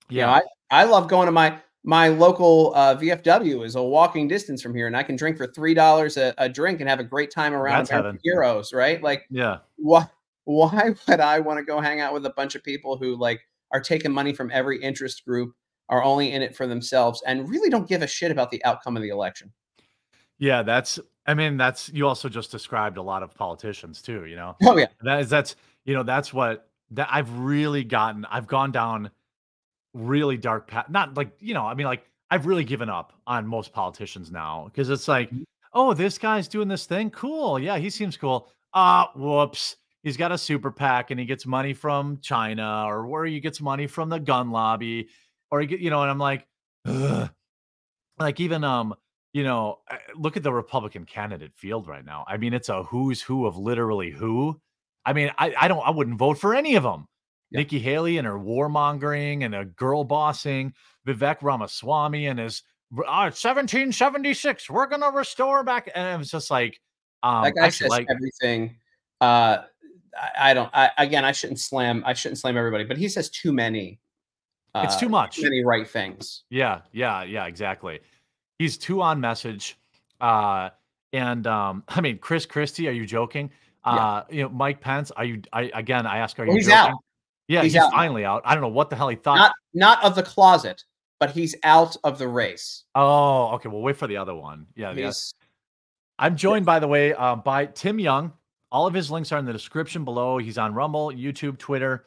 You know, Yeah. I, I love going to my my local uh, VFW is a walking distance from here, and I can drink for three dollars a drink and have a great time around heroes, right? Like, Yeah. why why would I want to go hang out with a bunch of people who like are taking money from every interest group, are only in it for themselves, and really don't give a shit about the outcome of the election? Yeah, that's I mean, that's you also just described a lot of politicians too, you know. Oh yeah, That is that's you know, that's what that I've really gotten I've gone down really dark path. Not like, you know, I mean like I've really given up on most politicians now because it's like, Mhm. oh, this guy's doing this thing. Cool. Yeah, he seems cool. Ah, whoops. He's got a super PAC and he gets money from China or where he gets money from the gun lobby or he get, you know, and I'm like, Ugh. like even um you know, look at the Republican candidate field right now. I mean, it's a who's who of literally who. I mean, I, I don't, I wouldn't vote for any of them. Yeah. Nikki Haley and her warmongering and a girl bossing, Vivek Ramaswamy and his uh, 1776, we're gonna restore back. And it was just like, um, that guy I says like, everything. Uh, I, I don't. I, again, I shouldn't slam. I shouldn't slam everybody, but he says too many. It's uh, too much. many right things. Yeah, yeah, yeah, exactly. He's too on message. Uh and um I mean Chris Christie, are you joking? Yeah. Uh you know, Mike Pence, are you I again I ask, are you he's joking? out. Yeah, He's he's, out finally out. I don't know what the hell he thought. Not not of the closet, but he's out of the race. oh, okay. We'll wait for the other one. Yeah, oth- I'm joined, by the way, uh, by Tim Young. All of his links are in the description below. He's on Rumble, YouTube, Twitter.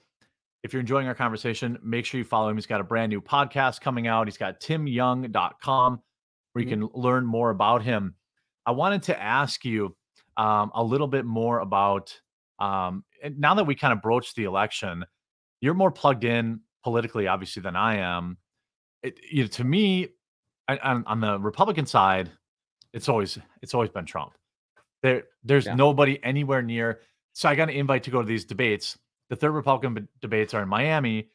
If you're enjoying our conversation, make sure you follow him. He's got a brand new podcast coming out. He's got timyoung.com where you can learn more about him. I wanted to ask you um, a little bit more about um, now that we kind of broached the election, you're more plugged in politically, obviously, than I am. It, you know, to me, I- on, on the Republican side, it's always it's always been Trump. There, there's Yeah. nobody anywhere near. So I got an invite to go to these debates. The third Republican b- debates are in Miami,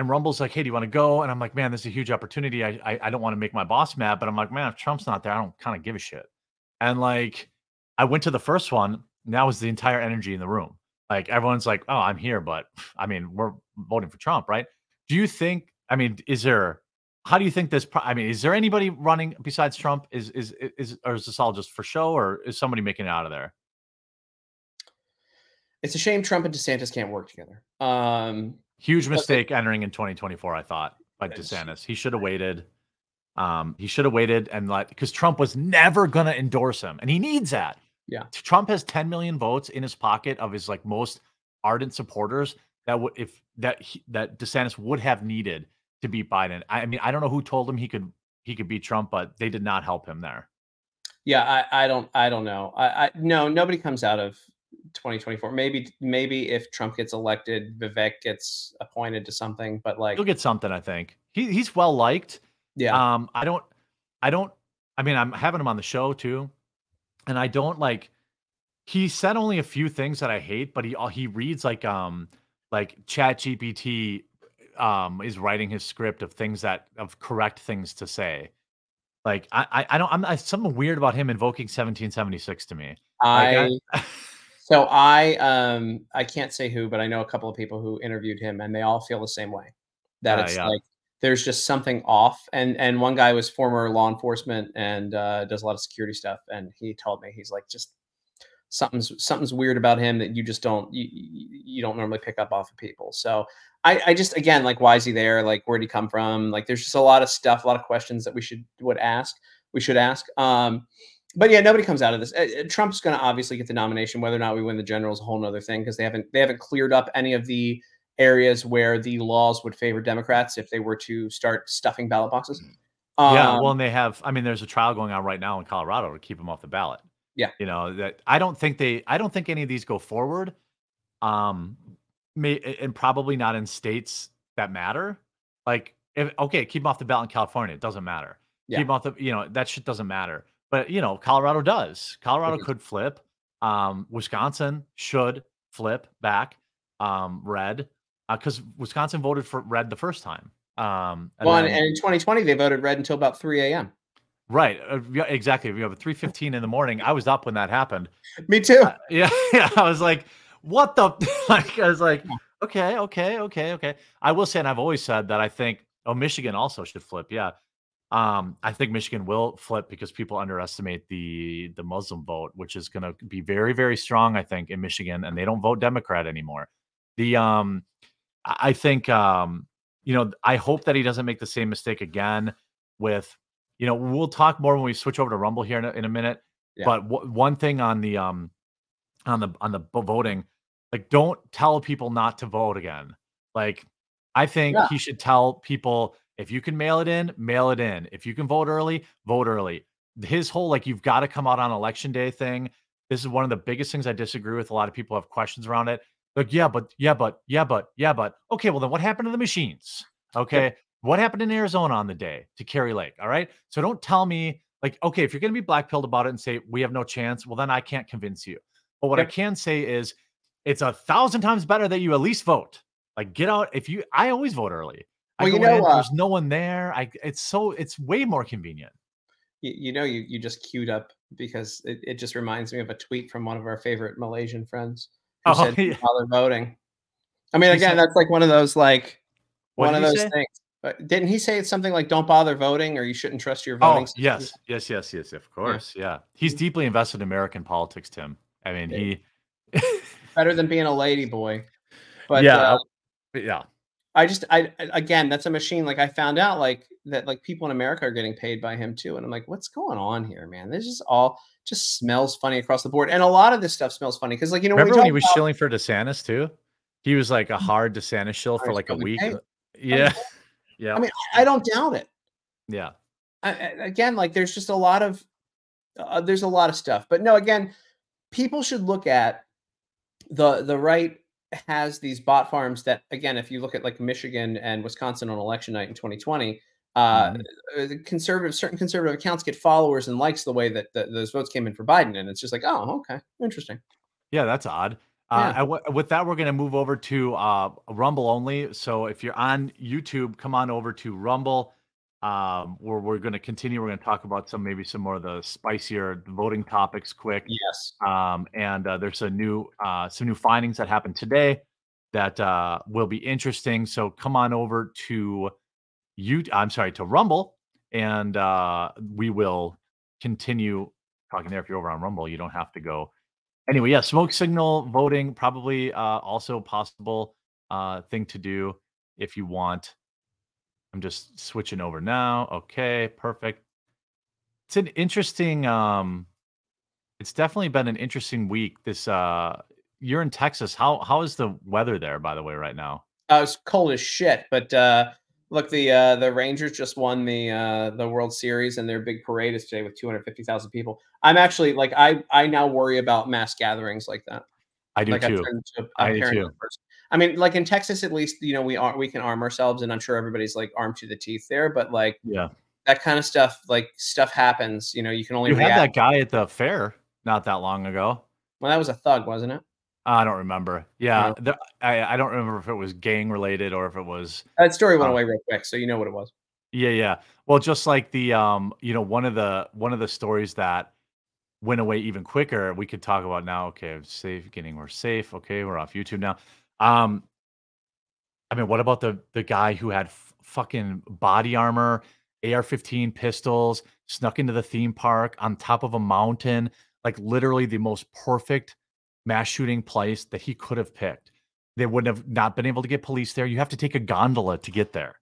and Rumble's like, "Hey, do you want to go?" And I'm like, "Man, this is a huge opportunity. I, I, I don't want to make my boss mad, but I'm like, man, if Trump's not there, I don't kind of give a shit." And like, I went to the first one. That was the entire energy in the room. Like everyone's like, "Oh, I'm here," but I mean, we're voting for Trump, right? Do you think? I mean, is there? How do you think this? I mean, is there anybody running besides Trump? Is is is or is this all just for show, or is somebody making it out of there? it's a shame Trump and DeSantis can't work together. Um, Huge mistake entering in 2024. I thought by DeSantis. He should have waited. Um, he should have waited and let because Trump was never going to endorse him, and he needs that. Yeah. Trump has 10 million votes in his pocket of his like most ardent supporters that would if that he, that DeSantis would have needed to beat Biden. I, I mean, I don't know who told him he could he could beat Trump, but they did not help him there. yeah, I, I don't I don't know. I, I no nobody comes out of 2024. Maybe maybe if Trump gets elected, Vivek gets appointed to something, but like He'll get something, I think. He he's well liked. yeah, Um, I don't, I don't. I mean, I'm having him on the show too, and I don't like. He said only a few things that I hate, but he uh, he reads like um like Chat GPT um is writing his script of things that of correct things to say. Like I I, I don't I'm I, something weird about him invoking 1776 to me. I Like, so I um I can't say who, but I know a couple of people who interviewed him, and they all feel the same way. That Ah, it's yeah. like there's just something off. And and one guy was former law enforcement and uh, does a lot of security stuff, and he told me he's like just something's something's weird about him that you just don't you, you you don't normally pick up off of people. So I I just again like why is he there? Like where'd he come from? Like there's just a lot of stuff, a lot of questions that we should would ask. We should ask. Um, but yeah, nobody comes out of this. Uh, uh, Trump's going to obviously get the nomination. Whether or not we win the general is a whole nother thing because they haven't they haven't cleared up any of the areas where the laws would favor Democrats if they were to start stuffing ballot boxes. yeah, Um, well, and they have. I mean, there's a trial going on right now in Colorado to keep them off the ballot. Yeah. you know that. I don't think they. I don't think any of these go forward. Um, may and probably not in states that matter. Like, if okay, keep them off the ballot in California. It doesn't matter. Yeah. Keep 'em off the. You know that shit doesn't matter. But you know, Colorado does. Colorado Mhm. could flip. Um, Wisconsin should flip back. Um, red because Wisconsin voted for red the first time. Um, and well, and, then- and in 2020 they voted red until about 3 a.m. Right. Uh, yeah, exactly. We have a 3:15 in the morning. I was up when that happened. Me too. Uh, yeah, yeah. I was like, "What the?" like, I was like, "Okay, okay, okay, okay." I will say, and I've always said that I think. Oh, Michigan also should flip. Yeah. Um, I think Michigan will flip because people underestimate the the Muslim vote, which is going to be very, very strong. I think in Michigan, and they don't vote Democrat anymore. The um, I think um, you know, I hope that he doesn't make the same mistake again. With, you know, we'll talk more when we switch over to Rumble here in a, in a minute. Yeah. But w- one thing on the um, on the on the voting, like, don't tell people not to vote again. Like, I think Yeah. he should tell people if you can mail it in, mail it in. If you can vote early, vote early. His whole like you've got to come out on election day thing. This is one of the biggest things I disagree with. A lot of people have questions around it. Like, yeah, but yeah, but yeah, but yeah, but okay. Well, then what happened to the machines? Okay, what happened in Arizona on the day to Kari Lake? All right. So don't tell me like, okay, if you're going to be blackpilled about it and say we have no chance, well, then I can't convince you. But what I can say is, it's a thousand times better that you at least vote. Like, get out. If you, I always vote early. I Well, you know, in, uh, there's no one there. I, it's so, it's way more convenient. You, you know, you, you just queued up because it, it just reminds me of a tweet from one of our favorite Malaysian friends who Oh, said yeah. they're voting. I mean, again, that's like one of those like one of those say? things. But didn't he say it's something like "Don't bother voting" or "You shouldn't trust your voting"? Oh, yes, yes, yes, yes, of course. Yeah. He's deeply invested in American politics, Tim. I mean, he, better than being a lady boy. But yeah, uh, yeah. I just I again that's a machine. Like I found out like that like people in America are getting paid by him too, and I'm like, what's going on here, man? This is all just smells funny across the board, and a lot of this stuff smells funny because like you know Remember when he was about- shilling for DeSantis too? He was like a hard DeSantis shill for like a week. paid. Yeah. Yeah. I mean I don't doubt it. yeah. I- again, like there's just a lot of uh, there's a lot of stuff, but no, again, people should look at the the right has these bot farms that again, if you look at like Michigan and Wisconsin on election night in 2020, uh, Mhm. uh, the conservative certain conservative accounts get followers and likes the way that, that those votes came in for Biden, and it's just like, oh, okay, interesting. Yeah, that's odd. Uh, Yeah. W- with that, we're going to move over to uh, Rumble only. So if you're on YouTube, come on over to Rumble. Um, where we're going to continue. We're going to talk about some maybe some more of the spicier voting topics quick. Yes, Um, and uh, there's a new uh, some new findings that happened today that uh, will be interesting. So come on over to you. I'm sorry to Rumble, and uh, we will continue talking there. If you're over on Rumble, you don't have to go. Anyway, yeah, smoke signal voting probably uh, also possible uh, thing to do if you want. I'm just switching over now. Okay, perfect. It's an interesting. Um, it's definitely been an interesting week. This uh, you're in Texas. How how is the weather there, by the way, right now? uh, it's cold as shit, but uh, look, the uh, the Rangers just won the uh, the World Series, and their big parade is today with 250,000 people. I'm actually like I I now worry about mass gatherings like that. I do like too. a I do too. I mean, like in Texas, at least you know we are we can arm ourselves, and I'm sure everybody's like armed to the teeth there. But like Yeah, that kind of stuff, like stuff happens. You know, you can only you had that guy at the fair not that long ago. Well, that was a thug, wasn't it? I don't remember. Yeah, No. the, I I don't remember if it was gang related or if it was That story went Oh. away real quick, so you know what it was. Yeah, yeah. Well, just like the um, you know, one of the one of the stories that went away even quicker, we could talk about now. Okay, I'm safe, getting we're safe. Okay, we're off YouTube now. Um, I mean, what about the the guy who had f- fucking body armor, AR-15 pistols, snuck into the theme park on top of a mountain, like literally the most perfect mass shooting place that he could have picked. They wouldn't have not been able to get police there. You have to take a gondola to get there.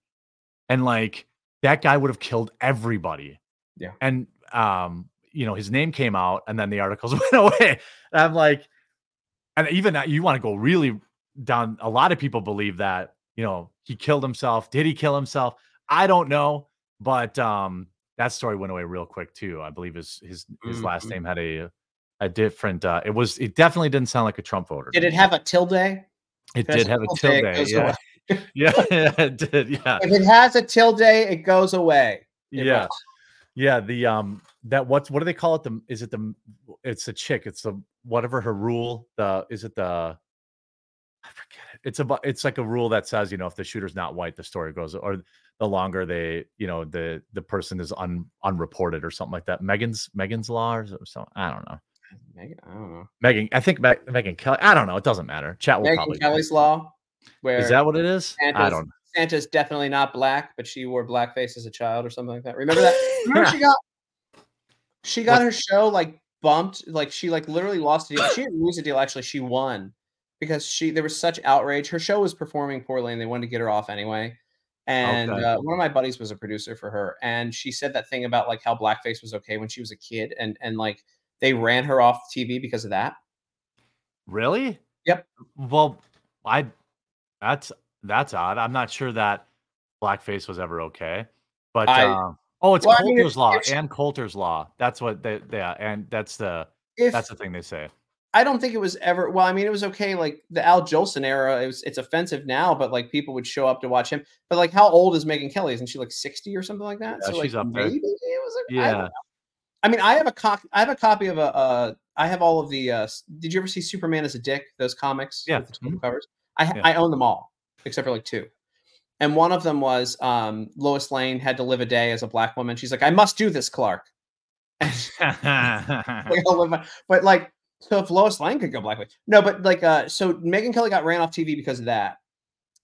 And like that guy would have killed everybody. Yeah. And um, you know, his name came out and then the articles went away. And I'm like, and even that you want to go really down a lot of people believe that you know he killed himself. Did he kill himself? I don't know, but um, that story went away real quick too. I believe his his his last Mhm. name had a a different. uh It was it definitely didn't sound like a Trump voter. Did it have a tilde? It did have a tilde, tilde. Yeah. yeah, yeah, it did. Yeah, If it has a tilde, it goes away. It yeah, yeah. The um that what's what do they call it? The is it the it's a chick. It's the whatever her rule. The is it the I forget it. It's about it's like a rule that says you know if the shooter's not white, the story goes or the longer they you know the the person is un unreported or something like that. Megan's Megan's law or something. I don't know. Megan, I don't know. Megan, I think Meg, Megyn Kelly. I don't know. It doesn't matter. Chat will Megan probably. Kelly's law, where Is that what it is? I Santa's- don't. Santa's definitely not black, but she wore blackface as a child or something like that. Remember that? Remember she got she got her show like bumped, like she like literally lost a deal. She didn't lose a deal, actually, she won because she there was such outrage. Her show was performing poorly and they wanted to get her off anyway. And Okay. uh, one of my buddies was a producer for her, and she said that thing about like how blackface was okay when she was a kid, and and like they ran her off TV because of that. Really? Yep. Well, I that's that's odd. I'm not sure that blackface was ever okay. But I- uh, oh, it's Well, I mean, Coulter's law and Coulter's law. That's what they yeah, and that's the If that's the thing they say. I don't think it was ever. Well, I mean, it was okay. Like the Al Jolson era, it was it's offensive now, but like people would show up to watch him. But like, how old is Megyn Kelly? Isn't she like sixty or something like that? Yeah, so she's like, up there. maybe it was. A, I, Yeah. know. I mean, I have a cop. I have a copy of a. Uh, I have all of the. Uh, did you ever see Superman as a Dick? Those comics. Yeah. Table covers. I Yeah. I own them all except for like two. And one of them was um, Lois Lane had to live a day as a black woman. She's like, I must do this, Clark. Like, I'll live my- but like, so if Lois Lane could go black, no, but like, uh, so Megyn Kelly got ran off TV because of that,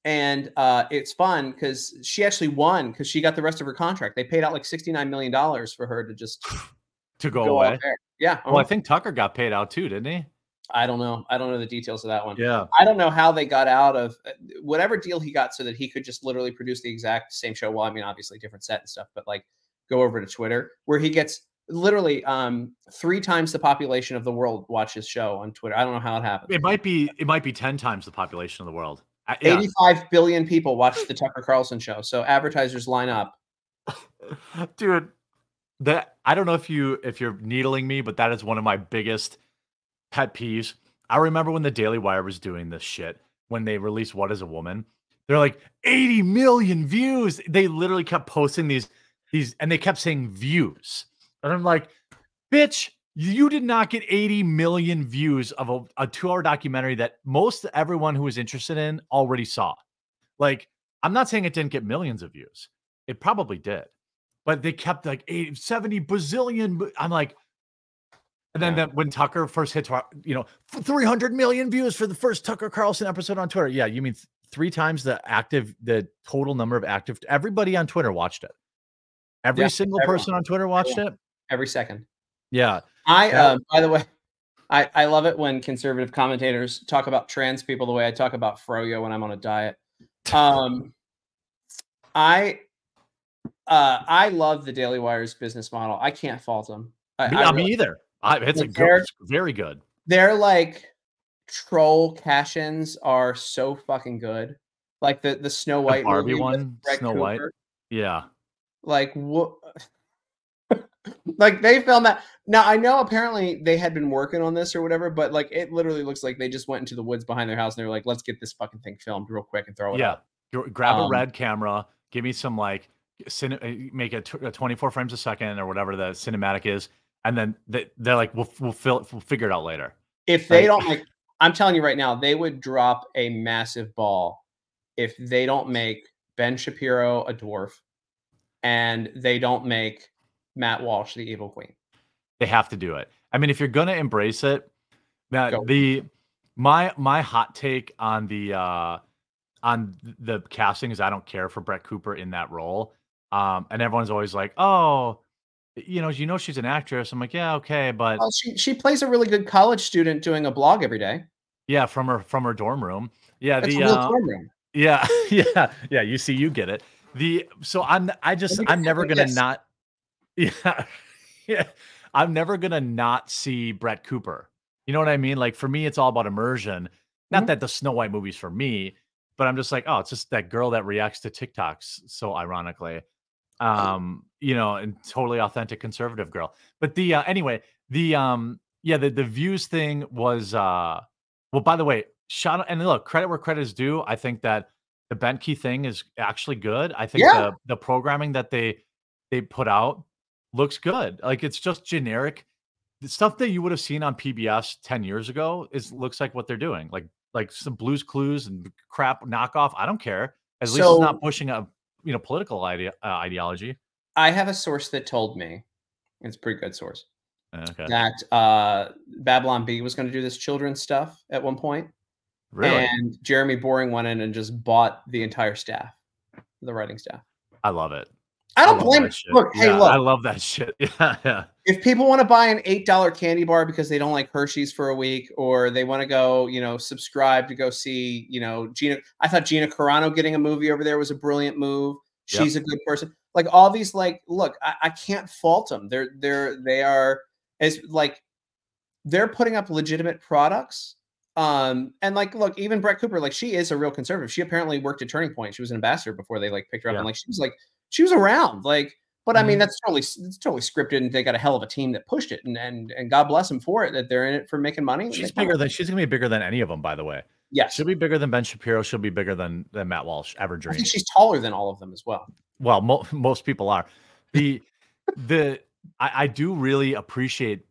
and uh, it's fun because she actually won because she got the rest of her contract. They paid out like sixty nine million dollars for her to just to go, go away. Yeah, Well, I uh-huh. think Tucker got paid out too, didn't he? I don't know. I don't know the details of that one. Yeah. I don't know how they got out of uh, whatever deal he got so that he could just literally produce the exact same show. Well, I mean, obviously different set and stuff, but like go over to Twitter where he gets literally um three times the population of the world watch his show on Twitter. I don't know how it happened. It might be it might be 10 times the population of the world. I- yeah. 85 billion people watch the Tucker Carlson show. So advertisers line up. dude that i don't know if you if you're needling me but that is one of my biggest pet peeves i remember when the daily wire was doing this shit when they released what is a woman they're like 80 million views they literally kept posting these these and they kept saying views and i'm like bitch you did not get 80 million views of a, a two hour documentary that most everyone who was interested in already saw like i'm not saying it didn't get millions of views it probably did but they kept like 80, 70 bazillion. I'm like, and then Yeah. that when Tucker first hit, you know, 300 million views for the first Tucker Carlson episode on Twitter. Yeah, you mean th- three times the active, the total number of active. Everybody on Twitter watched it. Every Yeah, single everyone. person on Twitter watched it. Every second. Yeah, I Yeah. um by the way, I, I love it when conservative commentators talk about trans people the way I talk about froyo when I'm on a diet. Um I uh I love the Daily Wire's business model. I can't fault them. I, me, I I really- me either. I, it's a good, they're- very good. their like troll cash-ins are so fucking good. Like the the Snow The White Barbie movie one, Snow White. Yeah, like what like they filmed that now i know apparently they had been working on this or whatever but like it literally looks like they just went into the woods behind their house and they were like let's get this fucking thing filmed real quick and throw it yeah. up Gr- Grab a Um, red camera. Give me some like, cine- uh, make it uh, 24 frames a second or whatever the cinematic is, and then they, they're like, we'll we'll, fill, we'll figure it out later. if they don't like i'm telling you right now they would drop a massive ball if they don't make ben shapiro a dwarf and they don't make matt walsh the evil queen They have to do it. I mean, if you're gonna embrace it, now Go. the my my hot take on the uh on the casting is I don't care for Brett Cooper in that role. Um, and everyone's always like, oh, you know, you know, she's an actress. I'm like, yeah, okay, but well, she, she plays a really good college student doing a blog every day yeah, from her from her dorm room. Yeah, that's the a uh, dorm room Yeah, yeah, yeah. You see, you get it. The so I'm I just I'm never gonna this. not yeah yeah I'm never gonna not see Brett Cooper. You know what I mean? Like for me, it's all about immersion. Not Mhm. that the Snow White movie's for me, but I'm just like, oh, it's just that girl that reacts to TikToks so ironically. Um, you know, and totally authentic conservative girl. But the uh anyway, the um yeah, the the views thing was uh well, by the way, shout out and look, credit where credit is due. I think that the Bentkey thing is actually good. I think Yeah. the the programming that they they put out looks good. Like it's just generic. The stuff that you would have seen on PBS 10 years ago is looks like what they're doing. Like like some blues clues and crap knockoff. I don't care. At least it's not pushing a you know political idea uh, ideology. I have a source that told me, it's a pretty good source, Uh, Okay. that uh, Babylon Bee was going to do this children's stuff at one point, Really? and Jeremy Boring went in and just bought the entire staff, the writing staff. I love it. I don't love blame. shit. Look, hey, look. I love that shit. Yeah, yeah. if people want to buy an eight dollar candy bar because they don't like Hershey's for a week, or they want to go, you know, subscribe to go see, you know, Gina. I thought Gina Carano getting a movie over there was a brilliant move. Yep. She's a good person. Like all these, like, look, I, I can't fault them. They're they're they are as like they're putting up legitimate products. Um, and like, look, even Brett Cooper, like, she is a real conservative. She apparently worked at Turning Point. She was an ambassador before they like picked her up, Yeah. and like, she was like, she was around, like. But I mean, Mhm. that's totally it's totally scripted, and they got a hell of a team that pushed it, and and and God bless them for it that they're in it for making money. She's bigger than she's gonna be bigger than any of them, by the way. yes. She'll be bigger than Ben Shapiro. She'll be bigger than than Matt Walsh ever dreamed. she's taller than all of them as well. well mo- most people are the the I, I do really appreciate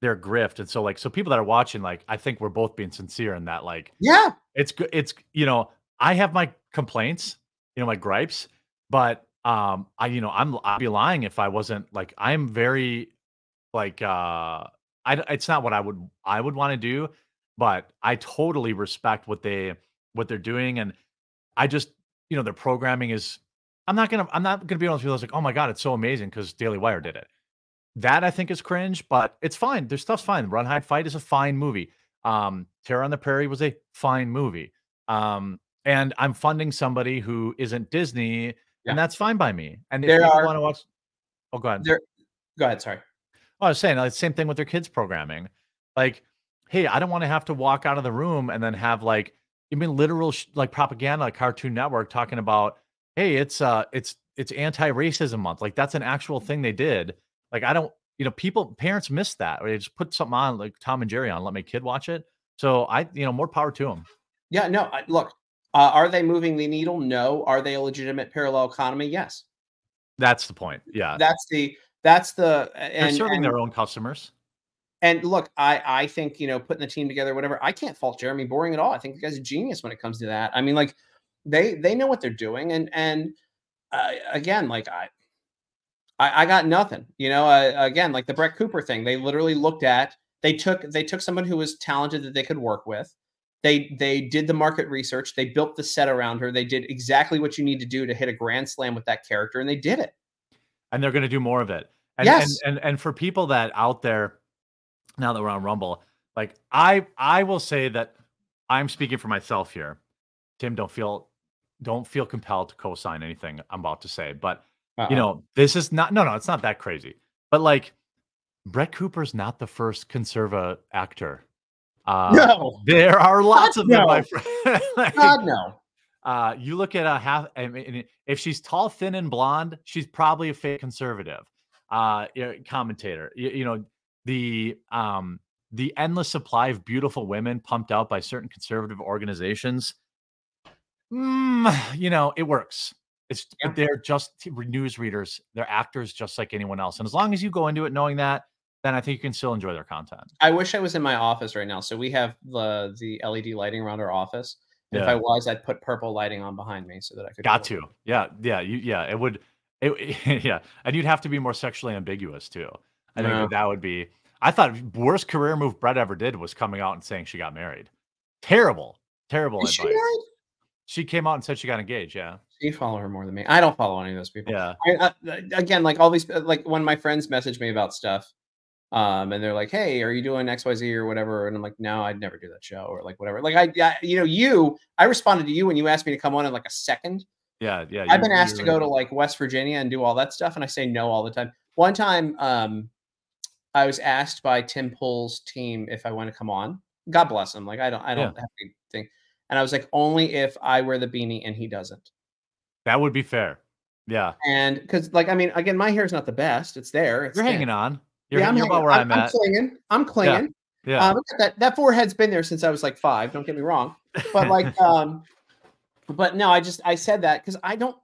their grift and so like so people that are watching like i think we're both being sincere in that like Yeah, it's good it's you know i have my complaints you know my gripes but um i you know i'm i'd be lying if i wasn't like i'm very like uh i it's not what i would i would want to do but i totally respect what they what they're doing and i just you know their programming is i'm not gonna i'm not gonna be with you it's like oh my god it's so amazing because daily wire did it. That i think is cringe but it's fine their stuff's fine run hide fight is a fine movie um terror on the prairie was a fine movie um and i'm funding somebody who isn't disney Yeah. and that's fine by me and if There people are- want to watch oh go ahead there. Go ahead. Sorry. well, I was saying like, same thing with their kids programming. Like, hey, I don't want to have to walk out of the room and then have like even literal sh- like propaganda, like Cartoon Network talking about, hey, it's uh, it's it's anti-racism month. Like that's an actual thing they did. Like I don't, you know, people parents miss that. Or they just put something on like Tom and Jerry on, let my kid watch it. So I, you know, more power to them. Yeah. No. I, look. Uh, are they moving the needle? No. Are they a legitimate parallel economy? Yes. That's the point. Yeah, That's the. That's the. they're And, serving and, their own customers. and look, I I think you know putting the team together, whatever. I can't fault Jeremy Boring at all. I think the guy's a genius when it comes to that. I mean, like they they know what they're doing, and and uh, again, like I. I, I got nothing, you know. Uh, again, like the Brett Cooper thing, they literally looked at. They took they took someone who was talented that they could work with. They they did the market research. They built the set around her. They did exactly what you need to do to hit a grand slam with that character, and they did it. and they're going to do more of it. And, Yes. and and and for people that out there, now that we're on Rumble, like I I will say that I'm speaking for myself here. Tim, don't feel don't feel compelled to co-sign anything I'm about to say, but Uh-uh. you know this is not no no it's not that crazy. But like Brett Cooper's not the first conserva actor. Uh, no, there are lots God, of them, my friend. Like, God no. uh, you look at a half. I mean, if she's tall, thin, and blonde, she's probably a fake conservative. Uh, commentator. You, you know, the um, the endless supply of beautiful women pumped out by certain conservative organizations. Mm, you know, it works. It's Yeah. they're just news readers. They're actors just like anyone else. And as long as you go into it knowing that, then I think you can still enjoy their content. I wish I was in my office right now. So we have the the LED lighting around our office. And If I was, I'd put purple lighting on behind me so that I could. Got to. Yeah. Yeah. You, yeah. It would. It, yeah. And you'd have to be more sexually ambiguous too. I think Yeah. that, that would be. I thought worst career move Brett ever did was coming out and saying she got married. Terrible. Terrible Is she advice. married? She came out and said she got engaged. Yeah. You follow her more than me. I don't follow any of those people. Yeah. I, I, again, like all these, like when my friends message me about stuff, um, and they're like, "Hey, are you doing X, Y, Z or whatever?" And I'm like, "No, I'd never do that show or like whatever." Like I, I you know, you, I responded to you when you asked me to come on in like a second. Yeah. Yeah. I've been asked to go to like West Virginia and do all that stuff, and I say no all the time. One time, um, I was asked by Tim Pool's team if I want to come on. God bless him. Like I don't, I don't have to thing. And I was like, only if I wear the beanie and he doesn't. That would be fair. Yeah. And because, like, I mean, again, my hair is not the best. It's there. It's You're thin. hanging on. You're, yeah, I'm you're about where I'm, I'm at. clinging. I'm clinging. Yeah. Um, that that forehead's been there since I was like five. Don't get me wrong, but like, um, but no, I just I said that because I don't.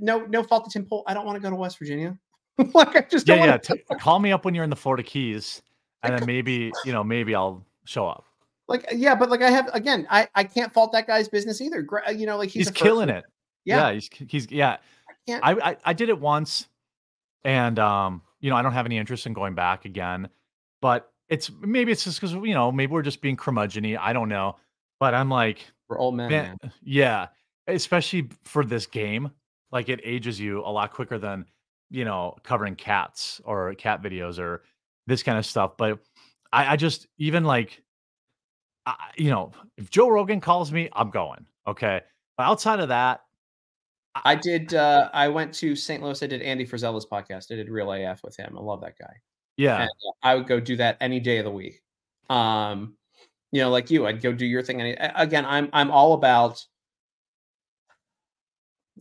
No, no fault to Tim Pool. I don't want to go to West Virginia. like I just yeah, don't yeah. T- call me up when you're in the Florida Keys, and then maybe you know maybe I'll show up. Like yeah, but like I have again, I I can't fault that guy's business either. You know, like he's, He's, killing person. it. Yeah, Yeah, he's he's yeah. can't- I, I I did it once, and um, you know, I don't have any interest in going back again. But it's maybe it's just because you know maybe we're just being curmudgeony. I don't know, but I'm like, we're old men. man, man. yeah, especially for this game, like it ages you a lot quicker than you know covering cats or cat videos or this kind of stuff. But I, I just even like, I, you know, if Joe Rogan calls me, I'm going. Okay, but outside of that, I did. uh I went to St. Louis. I did Andy Frisella's podcast. I did Real AF with him. I love that guy. yeah, and I would go do that any day of the week. Um, you know, like you, I'd go do your thing. Any again, I'm I'm all about.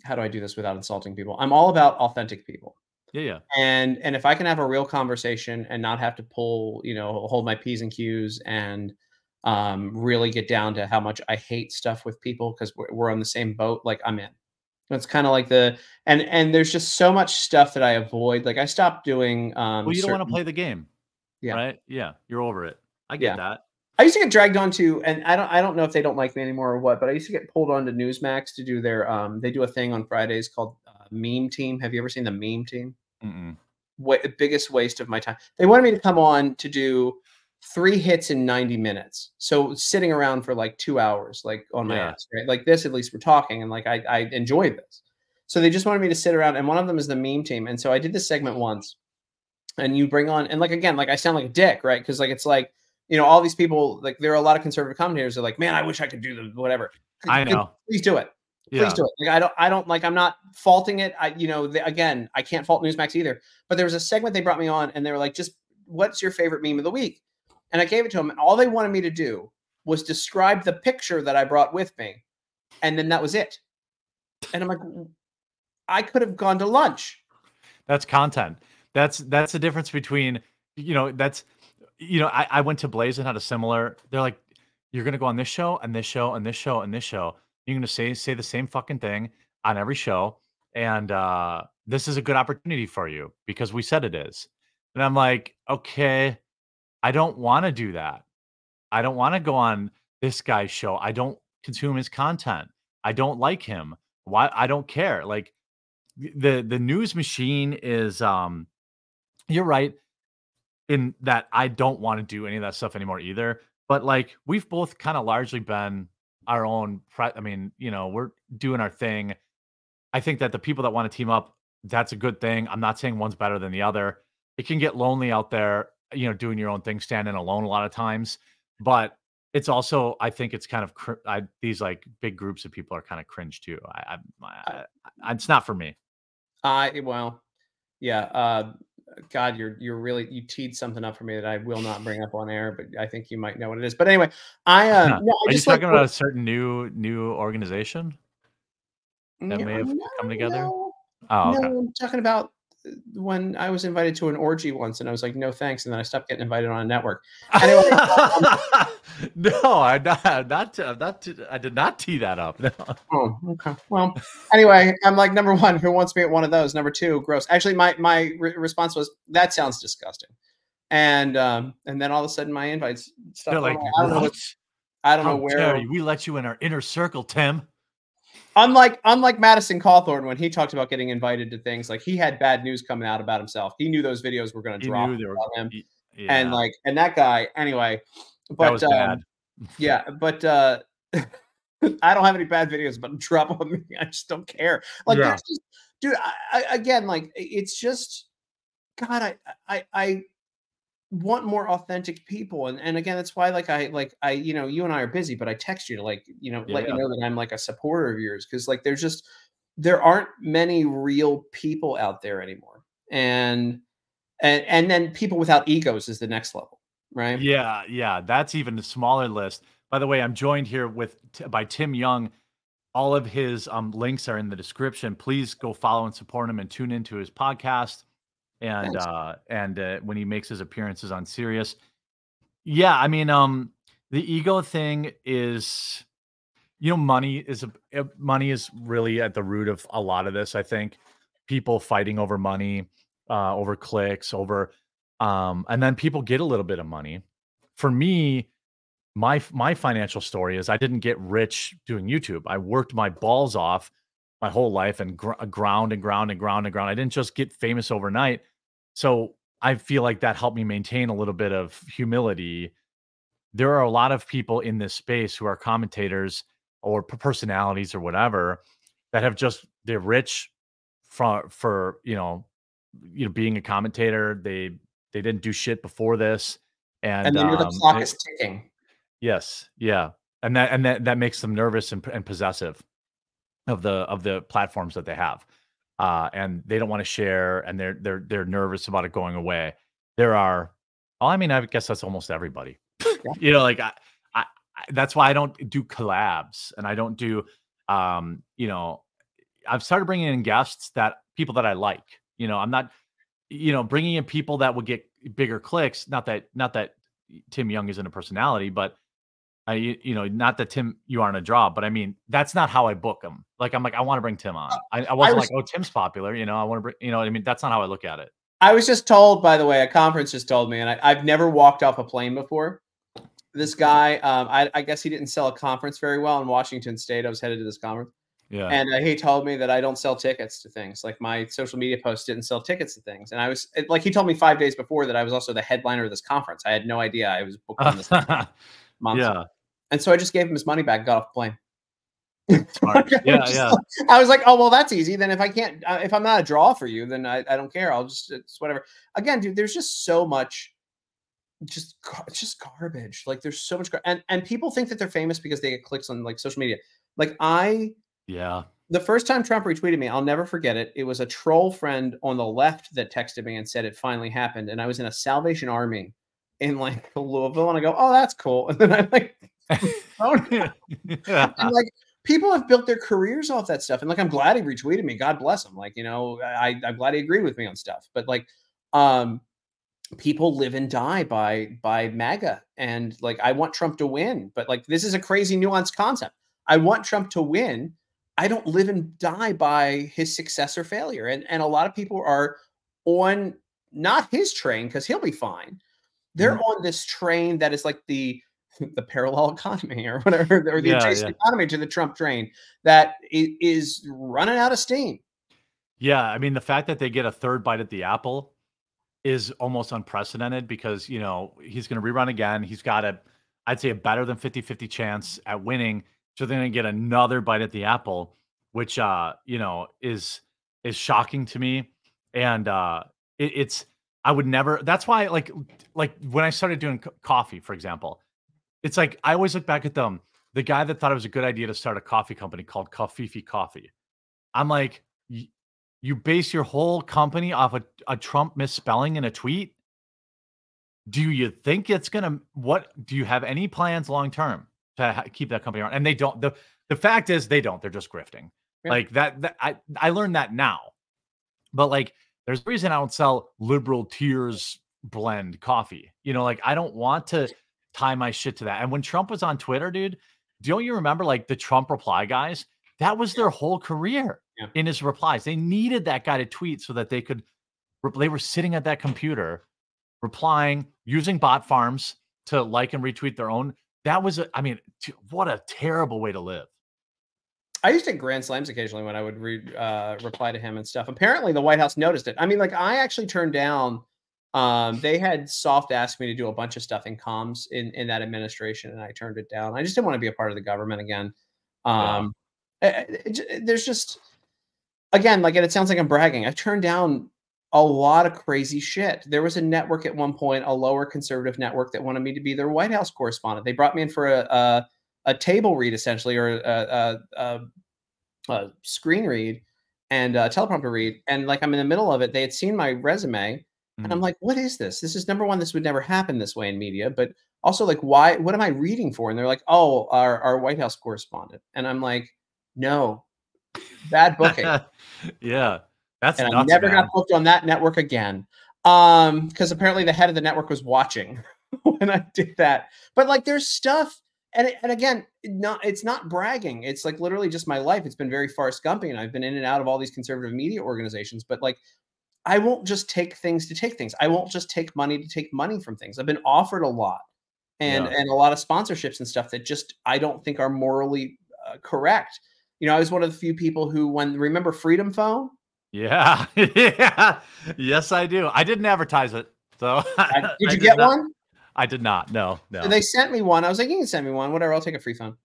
How do I do this without insulting people? I'm all about authentic people, yeah, yeah. and and if I can have a real conversation and not have to pull, you know, hold my p's and q's and um, really get down to how much I hate stuff with people because we're, we're on the same boat. Like I'm in. It's kind of like the and and there's just so much stuff that I avoid. Like I stopped doing. Um, Well, you don't want to play the game, Yeah. right? Yeah, you're over it. I get Yeah. that. I used to get dragged onto, and I don't I don't know if they don't like me anymore or what, but I used to get pulled onto Newsmax to do their um they do a thing on Fridays called uh, Meme Team. Have you ever seen the Meme Team? Mm-mm. Wa biggest waste of my time. They wanted me to come on to do three hits in 90 minutes. So sitting around for like two hours, like on my Yeah. ass, right? Like this, at least we're talking, and like I I enjoyed this. So they just wanted me to sit around, and one of them is the Meme Team, and so I did this segment once, and you bring on, and like again, like I sound like a dick, right? Because like it's like you know all these people, like there are a lot of conservative commentators are like, man, I wish I could do the whatever. I know. Please do it please Yeah. do it. Like I don't, I don't like. I'm not faulting it. I, you know, the, again, I can't fault Newsmax either. But there was a segment they brought me on, and they were like, "Just what's your favorite meme of the week?" And I gave it to them, and all they wanted me to do was describe the picture that I brought with me, and then that was it. And I'm like, I could have gone to lunch. That's content. That's that's the difference between you know that's you know I, I went to Blaze and had a similar. They're like, you're gonna go on this show and this show and this show and this show. You're gonna say say the same fucking thing on every show, and uh, this is a good opportunity for you because we said it is. And I'm like, okay, I don't want to do that. I don't want to go on this guy's show. I don't consume his content. I don't like him. Why? I don't care. Like the the news machine is um you're right in that I don't want to do any of that stuff anymore either. But like we've both kind of largely been our own pre- I mean, you know, we're doing our thing. I think that the people that want to team up, that's a good thing. I'm not saying one's better than the other. It can get lonely out there, you know, doing your own thing, standing alone a lot of times. But it's also, I think it's kind of cr- I, these like big groups of people are kind of cringe too. I, I, I, it's not for me. I well, yeah. Uh, God, you're you're really you teed something up for me that I will not bring up on air, but I think you might know what it is. But anyway, I um, no, I Are you just like talking about a certain new new organization? that may have No, come together? no. Oh, okay. No, I'm talking about uh, when I was invited to an orgy once, and I was like, "No, thanks," and then I stopped getting invited on a network. Anyway, no, I not not uh, not I did not tee that up. No. Oh, okay. Well, anyway, I'm like number one. Who wants me at one of those? Number two, gross. Actually, my my re- response was that sounds disgusting, and um and then all of a sudden my invites stopped. They're like. I don't know. "What? What, I don't How know where. We let you in our inner circle, Tim. Unlike unlike Madison Cawthorn when he talked about getting invited to things, like he had bad news coming out about himself. He knew those videos were going to drop were. him. y- and like and that guy anyway but um, bad. yeah but uh i don't have any bad videos but drop on me i just don't care like Yeah. just, dude I, I, again like it's just god I, I i want more authentic people and and again that's why like i like i you know you and i are busy but i text you to like you know let Yeah. you know that i'm like a supporter of yours because like there's just there aren't many real people out there anymore and and and then people without egos is the next level right Yeah, yeah, that's even a smaller list. By the way, I'm joined here with by Tim Young. All of his um, links are in the description. Please go follow and support him and tune into his podcast. And uh, and uh, when he makes his appearances on Sirius, yeah, I mean, um, the ego thing is, you know, money is a eh, money is really at the root of a lot of this. I think people fighting over money, uh, over clicks, over, um, and then people get a little bit of money. For me, my my financial story is I didn't get rich doing YouTube. I worked my balls off my whole life and gr- ground and ground and ground and ground. I didn't just get famous overnight. So I feel like that helped me maintain a little bit of humility. There are a lot of people in this space who are commentators or personalities or whatever that have just they're rich for for you know you know being a commentator. They they didn't do shit before this, and, and then um, the clock is ticking. Yes, yeah, and that and that that makes them nervous and, and possessive of the of the platforms that they have, uh, and they don't want to share, and they're they're they're nervous about it going away. There are, well, I mean, I guess that's almost everybody. You know, like I, I, that's why I don't do collabs, and I don't do, um, you know, I've started bringing in guests that people that I like. You know, I'm not, you know, bringing in people that would get bigger clicks. Not that, not that Tim Young isn't a personality, but I, you know, not that Tim, you aren't a draw, but I mean, that's not how I book them. Like, I'm like, I want to bring Tim on. I, I wasn't I was, like, oh, Tim's popular. You know, I want to bring, you know, I mean, that's not how I look at it. I was just told, by the way, a conference just told me, and I, have never walked off a plane before. This guy, um, I, I, guess he didn't sell a conference very well in Washington State. I was headed to this conference. Yeah. And uh, he told me that I don't sell tickets to things. Like my social media posts didn't sell tickets to things. And I was like, he told me five days before that I was also the headliner of this conference. I had no idea I was booked on this monster. Yeah. And so I just gave him his money back, got off the plane. Smart. yeah, yeah. I was like, oh well, that's easy. Then if I can't, uh, if I'm not a draw for you, then I, I don't care. I'll just it's whatever. Again, dude, there's just so much, just it's just garbage. Like there's so much, gar- and and people think that they're famous because they get clicks on like social media. Like I, yeah. The first time Trump retweeted me, I'll never forget it. It was a troll friend on the left that texted me and said it finally happened, and I was in a Salvation Army in like Louisville, and I go, oh, that's cool, and then I like. and like people have built their careers off that stuff. And like I'm glad he retweeted me. God bless him. Like, you know, I, I'm glad he agreed with me on stuff. But like um people live and die by by MAGA. And like I want Trump to win, but like this is a crazy nuanced concept. I want Trump to win. I don't live and die by his success or failure. And and a lot of people are on not his train because he'll be fine. They're mm-hmm. on this train that is like the the parallel economy or whatever, or the yeah, adjacent yeah. economy to the Trump train that is running out of steam. Yeah, I mean the fact that they get a third bite at the apple is almost unprecedented because you know he's going to rerun again. He's got a, I'd say a better than 50-50 chance at winning. So they're going to get another bite at the apple, which uh you know is is shocking to me, and uh it, it's I would never. That's why like like when I started doing coffee, for example it's like I always look back at them. The guy that thought it was a good idea to start a coffee company called Covfefe Coffee. I'm like, you base your whole company off a, a Trump misspelling in a tweet? Do you think it's gonna? What do you have any plans long term to ha- keep that company around? And they don't. the The fact is, they don't. They're just grifting. Yeah. Like that, that. I I learned that now. But like, there's a reason I don't sell liberal tears blend coffee. You know, like I don't want to tie my shit to that. And when Trump was on Twitter, dude, don't you remember like the Trump reply guys? That was their whole career yeah. in his replies. They needed that guy to tweet so that they could, they were sitting at that computer replying, using bot farms to like and retweet their own. That was, a, I mean, what a terrible way to live. I used to get grand slams occasionally when I would re, uh, reply to him and stuff. Apparently, the White House noticed it. I mean, like I actually turned down um, they had soft asked me to do a bunch of stuff in comms in, in that administration, and I turned it down. I just didn't want to be a part of the government again. Um, yeah. it, it, there's just again, like it sounds like I'm bragging. I've turned down a lot of crazy shit. There was a network at one point, a lower conservative network, that wanted me to be their White House correspondent. They brought me in for a a, a table read essentially, or a, a, a screen read and a teleprompter read. And like I'm in the middle of it, they had seen my resume And I'm Mhm. like, what is this? This is number one, this would never happen this way in media, but also like, why, what am I reading for? And they're like, oh, our, our White House correspondent. And I'm like, no, bad booking. yeah, that's and I never man. got booked on that network again. Um, because apparently the head of the network was watching when I did that. But like, there's stuff, and and again, not it's not bragging. It's like literally just my life. It's been very Forrest Gumpy, and I've been in and out of all these conservative media organizations. But like, I won't just take things to take things. I won't just take money to take money from things. I've been offered a lot, and Yeah. and a lot of sponsorships and stuff that just I don't think are morally uh, correct. You know, I was one of the few people who, when remember Freedom Phone. Yeah, yeah, yes, I do. I didn't advertise it, so I- Did I you get not- one? I did not. No, no. So they sent me one. I was like, you can send me one, whatever. I'll take a free phone.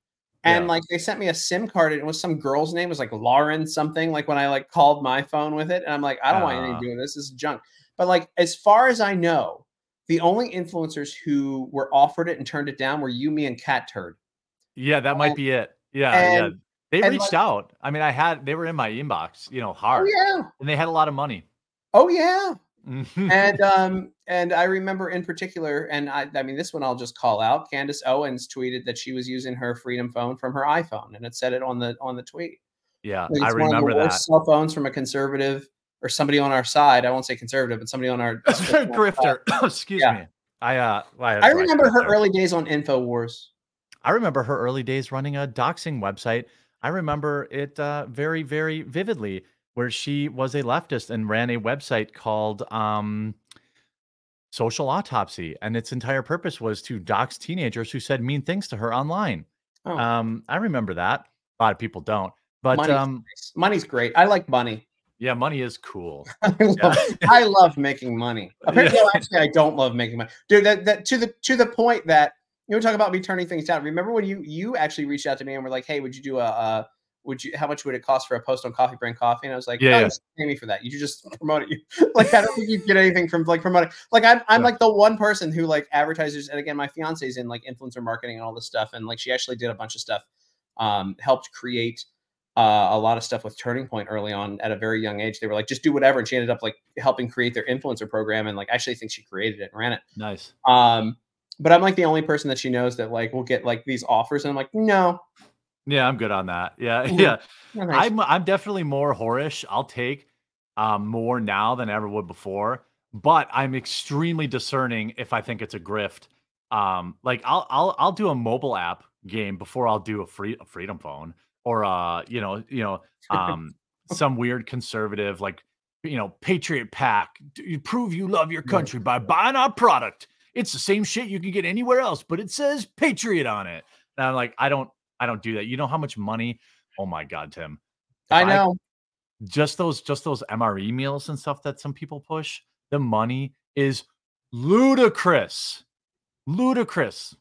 And Yeah. like they sent me a SIM card. and It was some girl's name. It was like Lauren something. Like when I like called my phone with it, and I'm like, I don't want anything to uh-huh. do with this. This is junk. But like as far as I know, the only influencers who were offered it and turned it down were you, me, and Catturd. yeah, that might be it. Yeah, yeah. They and, reached like- out. I mean, I had they were in my inbox, you know, hard. Oh hard, yeah. and they had a lot of money. Oh yeah. And um and I remember in particular, and I I mean this one I'll just call out. Candace Owens tweeted that she was using her Freedom phone from her iPhone, and it said it on the on the tweet. yeah, Like, I it's one of the remember that. Cell phones from a conservative or somebody on our side. I won't say conservative, but somebody on our Grifter. Excuse Yeah. me. I uh, I, I remember her early days on Infowars. I remember her early days running a doxing website. I remember it uh, very, very vividly, where she was a leftist and ran a website called um, Social Autopsy, and its entire purpose was to dox teenagers who said mean things to her online. Oh, Um, I remember that. A lot of people don't, but money's, um, money's great. I like money. yeah, money is cool. I love, I love making money. Apparently, no, actually, I don't love making money, dude. That, that to the to the point that you were talking about me turning things down. Remember when you you actually reached out to me and were like, "Hey, would you do a, uh would you? How much would it cost for a post on Coffee brand Coffee?" And I was like, Yeah, "Oh, yeah. pay me for that. You just promote it. You like I don't think you get anything from like promoting. Like I'm I'm Yeah. like the one person who like advertisers. And again, my fiance's in like influencer marketing and all this stuff, and like she actually did a bunch of stuff, um, helped create uh, a lot of stuff with Turning Point early on at a very young age. They were like, just do whatever. And she ended up like helping create their influencer program. And like, actually think she created it and ran it. Nice. Um, but I'm like the only person that she knows that like will get like these offers. And I'm like, no. Yeah, I'm good on that. Yeah, Mhm. yeah. thanks." I'm I'm definitely more whorish. I'll take um, more now than I ever would before, but I'm extremely discerning if I think it's a grift. Um, like I'll I'll I'll do a mobile app game before I'll do a free a freedom phone or uh you know you know um some weird conservative like you know Patriot Pack. You prove you love your country by buying our product. It's the same shit you can get anywhere else, but it says Patriot on it. And I'm like, I don't I don't do that. You know how much money? Oh my god, Tim. I know. just those just those MRE meals and stuff that some people push, the money is ludicrous. Ludicrous.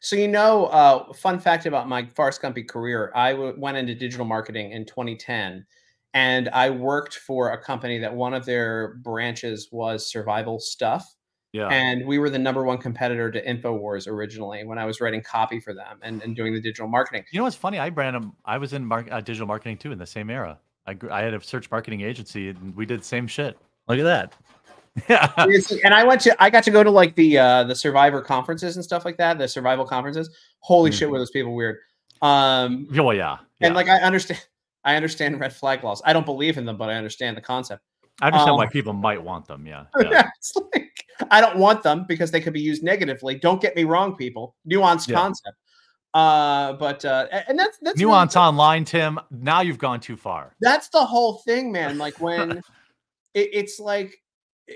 So you know, uh, fun fact about my Forrest Gumpy career: I w- went into digital marketing in 2010, and I worked for a company that one of their branches was survival stuff, Yeah. and we were the number one competitor to Infowars originally when I was writing copy for them and, and doing the digital marketing. you know what's funny? I ran a, I was in mar- uh, digital marketing too in the same era. I I had a search marketing agency and we did the same shit. Look at that. Yeah. And I went to I got to go to like the uh the survivor conferences and stuff like that, the survival conferences. Holy shit, Mhm. were those people weird. Um Oh yeah. and like I understand I understand red flag laws. I don't believe in them, but I understand the concept. I understand why um, people might want them. Yeah. yeah. Yeah, it's like I don't want them because they could be used negatively. Don't get me wrong, people. Nuanced Yeah. concept. Uh, but uh, and that's that's Nuance the- online, Tim. Now you've gone too far. That's the whole thing, man. Like when it, it's like eh,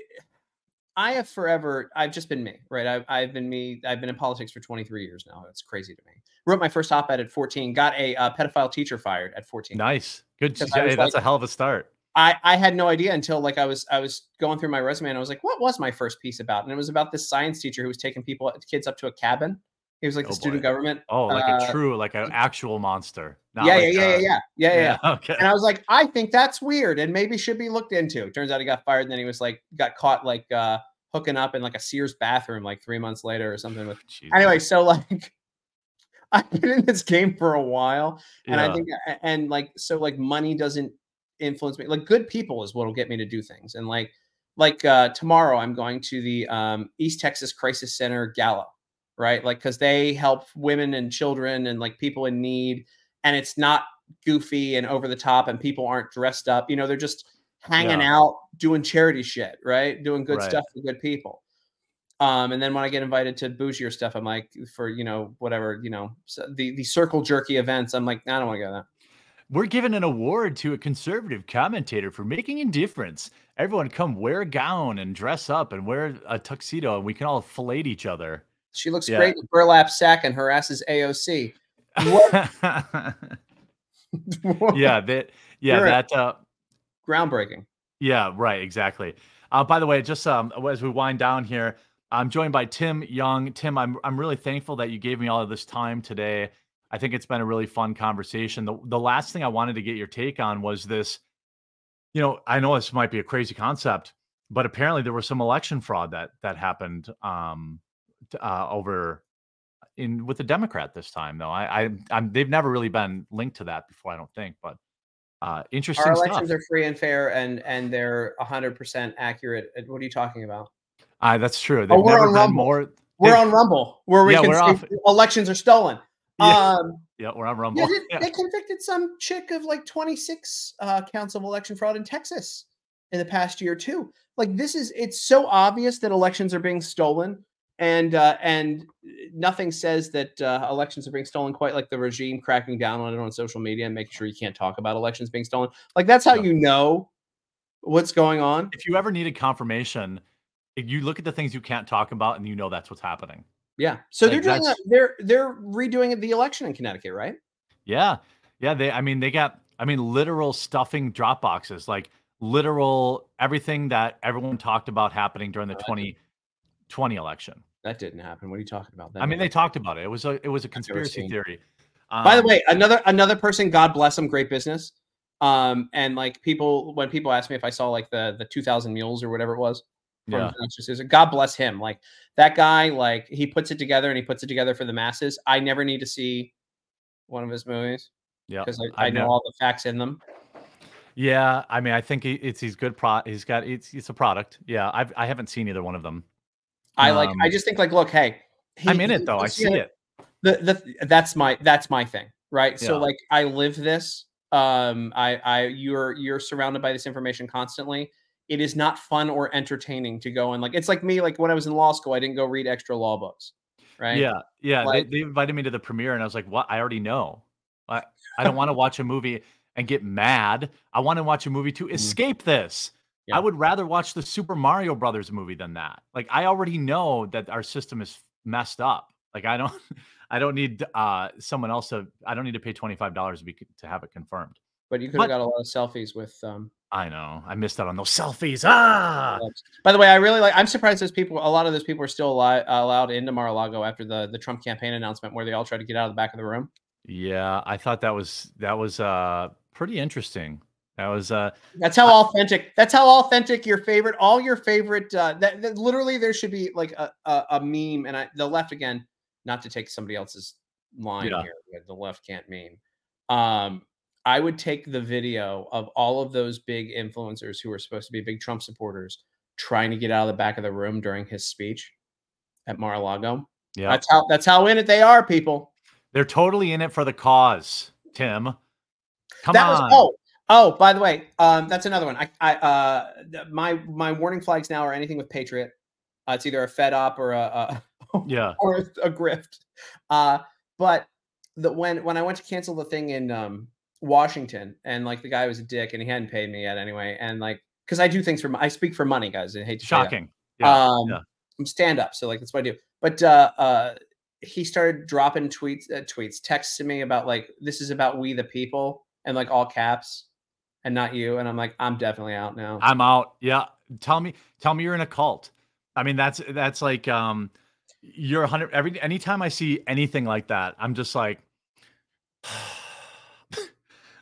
I have forever. I've just been me, right? I've I've been me. I've been in politics for 23 years now. It's crazy to me. Wrote my first op-ed at 14. Got a uh, pedophile teacher fired at 14. Nice. Good. Hey, was that's like- a hell of a start. I, I had no idea until like I was I was going through my resume and I was like, what was my first piece about? And it was about this science teacher who was taking people kids up to a cabin. He was like Oh, the student boy. government. Oh, like Uh, a true, like an actual monster. not yeah, like yeah, yeah, a- yeah, yeah, yeah, yeah, yeah. Okay. And I was like, I think that's weird and maybe should be looked into. Turns out he got fired and then he was like got caught like uh hooking up in like a Sears bathroom like three months later or something with Jesus. anyway, so like I've been in this game for a while and I think and like so like money doesn't influence me. Like good people is what'll get me to do things. And like like uh, tomorrow, I'm going to the um, East Texas Crisis Center Gala, right? Like, because they help women and children and like people in need, and it's not goofy and over the top, and people aren't dressed up. You know, they're just hanging Yeah. out, doing charity shit, right? Doing good Right. stuff for good people. Um, and then when I get invited to bougier stuff, I'm like, for you know, whatever, you know, so the the circle jerky events, I'm like, I don't want to go to that. We're giving an award to a conservative commentator for making a difference. Everyone come wear a gown and dress up and wear a tuxedo, and we can all fillet each other. She looks Yeah. great in a burlap sack, and harasses AOC. Yeah, that yeah, You're that uh groundbreaking. Yeah, right, exactly. Uh, by the way, just um, as we wind down here, I'm joined by Tim Young. Tim, I'm I'm really thankful that you gave me all of this time today. I think it's been a really fun conversation. The the last thing I wanted to get your take on was this. You know, I know this might be a crazy concept, but apparently there was some election fraud that that happened um, uh, over in with the Democrat this time. Though I, I I'm they've never really been linked to that before. I don't think, but uh, interesting Our stuff. elections are free and fair, and and they're 100 percent accurate. What are you talking about? Uh, that's true. They've Oh, we're never on Rumble. more. We're on Rumble, where we Yeah, can we're say off. elections are stolen. Yeah. Um, Yeah, we're on Rumble. yeah, they, they convicted some chick of like 26 uh, counts of election fraud in Texas in the past year too. Like this is it's so obvious that elections are being stolen, and uh, and nothing says that uh, elections are being stolen quite like the regime cracking down on it on social media and making sure you can't talk about elections being stolen. Like that's how Yeah. you know what's going on. If you ever needed confirmation, if you look at the things you can't talk about, and you know that's what's happening. Yeah. So Like, they're doing a, they're they're redoing the election in Connecticut, right? Yeah, yeah. They, I mean, they got, I mean, literal stuffing drop boxes, like literal everything that everyone talked about happening during the Oh, 2020 election. That didn't happen. What are you talking about? That I mean, they talked about it. It was a, it was a conspiracy theory. By the Um, way, another another person, God bless them, great business. Um, and like people, when people ask me if I saw like the the two thousand mules or whatever it was, yeah, God bless him. Like that guy, like he puts it together and he puts it together for the masses. I never need to see one of his movies yeah. because I, I I've know all the facts in them. Yeah, I mean, I think it's he's good. Pro, he's got it's it's a product. Yeah, I've I haven't seen either one of them. I like. I Um, just think like, look, hey, he- I'm in it though. I see together- it. the the that's my that's my thing right so like i live this um i i you're you're surrounded by this information constantly it is not fun or entertaining to go and like it's like me like when i was in law school i didn't go read extra law books right Yeah, yeah. Like- they, they invited me to the premiere, and I was like, "What? I already know. I I don't want to watch a movie and get mad. I want to watch a movie to escape this. Mm-hmm. Yeah. I would rather watch the Super Mario Brothers movie than that. Like, I already know that our system is messed up. Like, I don't, I don't need uh someone else to. I don't need to pay twenty five dollars to be to have it confirmed. but you could have got a lot of selfies with um I know. I missed out on those selfies. Ah. By the way i really like i'm surprised those people a lot of those people are still ali- allowed into mar-a-lago after the the trump campaign announcement where they all tried to get out of the back of the room Yeah, I thought that was that was uh pretty interesting. That was uh That's how authentic. That's how authentic your favorite, all your favorite. Uh, that, that literally there should be like a, a, a meme, and I the left again, not to take somebody else's line Yeah. here. The left can't meme. Um, I would take the video of all of those big influencers who are supposed to be big Trump supporters trying to get out of the back of the room during his speech at Mar-a-Lago. yeah. That's how that's how in it they are, people. They're totally in it for the cause, Tim. Come that on. was oh oh by the way um that's another one i i uh my my warning flags now are anything with patriot uh, it's either a fed up or a, a Yeah. or a grift uh but the when when i went to cancel the thing in um washington and like the guy was a dick and he hadn't paid me yet anyway and like because i do things for i speak for money guys i hate to. Shocking. Yeah. um, yeah. I'm stand up, so like that's what I do. But uh, uh, he started dropping tweets, uh, tweets, texts to me about like this is about we the people and like all caps, and not you. And I'm like, I'm definitely out now. I'm out. Yeah. Tell me tell me you're in a cult. I mean, that's that's like um you're a hundred every anytime I see anything like that, I'm just like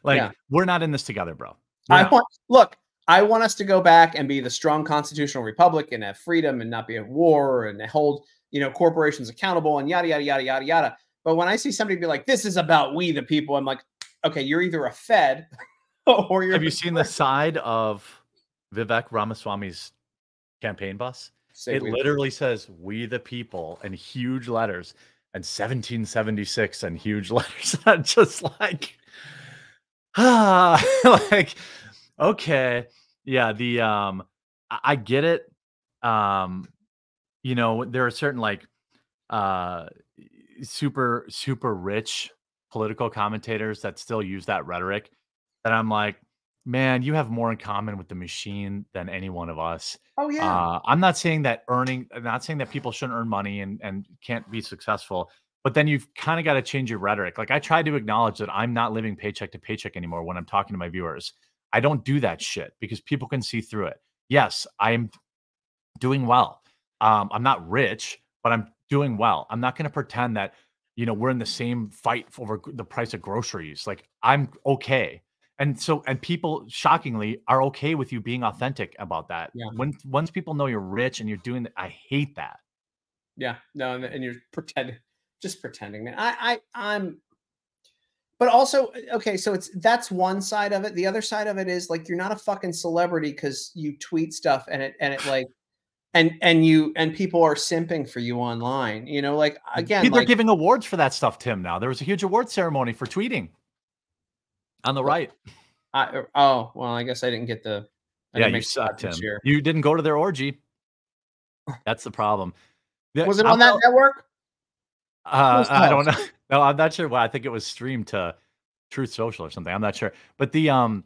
like Yeah. we're not in this together, bro. We're I not. want look. I want us to go back and be the strong constitutional republic and have freedom and not be at war and hold you know corporations accountable and yada yada yada yada yada. But when I see somebody be like, "This is about we the people," I'm like, okay, you're either a Fed or you're. Have you seen the side of Vivek Ramaswamy's campaign bus. Say it literally says "We the People" in huge letters and 1776 in huge letters. I'm just like, ah, like, okay, yeah. The um, I, I get it. Um, you know, there are certain like uh super super rich political commentators that still use that rhetoric that I'm like, man, you have more in common with the machine than any one of us. oh yeah. Uh, I'm not saying that earning, I'm not saying that people shouldn't earn money and, and can't be successful, but then you've kind of got to change your rhetoric. Like I try to acknowledge that I'm not living paycheck to paycheck anymore when I'm talking to my viewers. I don't do that shit because people can see through it. Yes, I'm doing well. Um, I'm not rich, but I'm doing well. I'm not going to pretend that, you know, we're in the same fight over the price of groceries. Like I'm okay. And so, and people shockingly are okay with you being authentic about that. Yeah. When once people know you're rich and you're doing that, I hate that. Yeah, no, and, and you're pretending, just pretending, man. I, I, I'm, but also, uh, okay, so it's that's one side of it. The other side of it is like you're not a fucking celebrity because you tweet stuff and it and it like, and and you and people are simping for you online. You know, like again, People are like, giving awards for that stuff, Tim. Now there was a huge award ceremony for tweeting on the right. I, er, oh well, I guess I didn't get the. I Yeah, you make suck, Tim. year. You didn't go to their orgy. That's the problem. Was it on that network? Uh, I don't know. No, I'm not sure. Well, I think it was streamed to Truth Social or something. I'm not sure. But the um,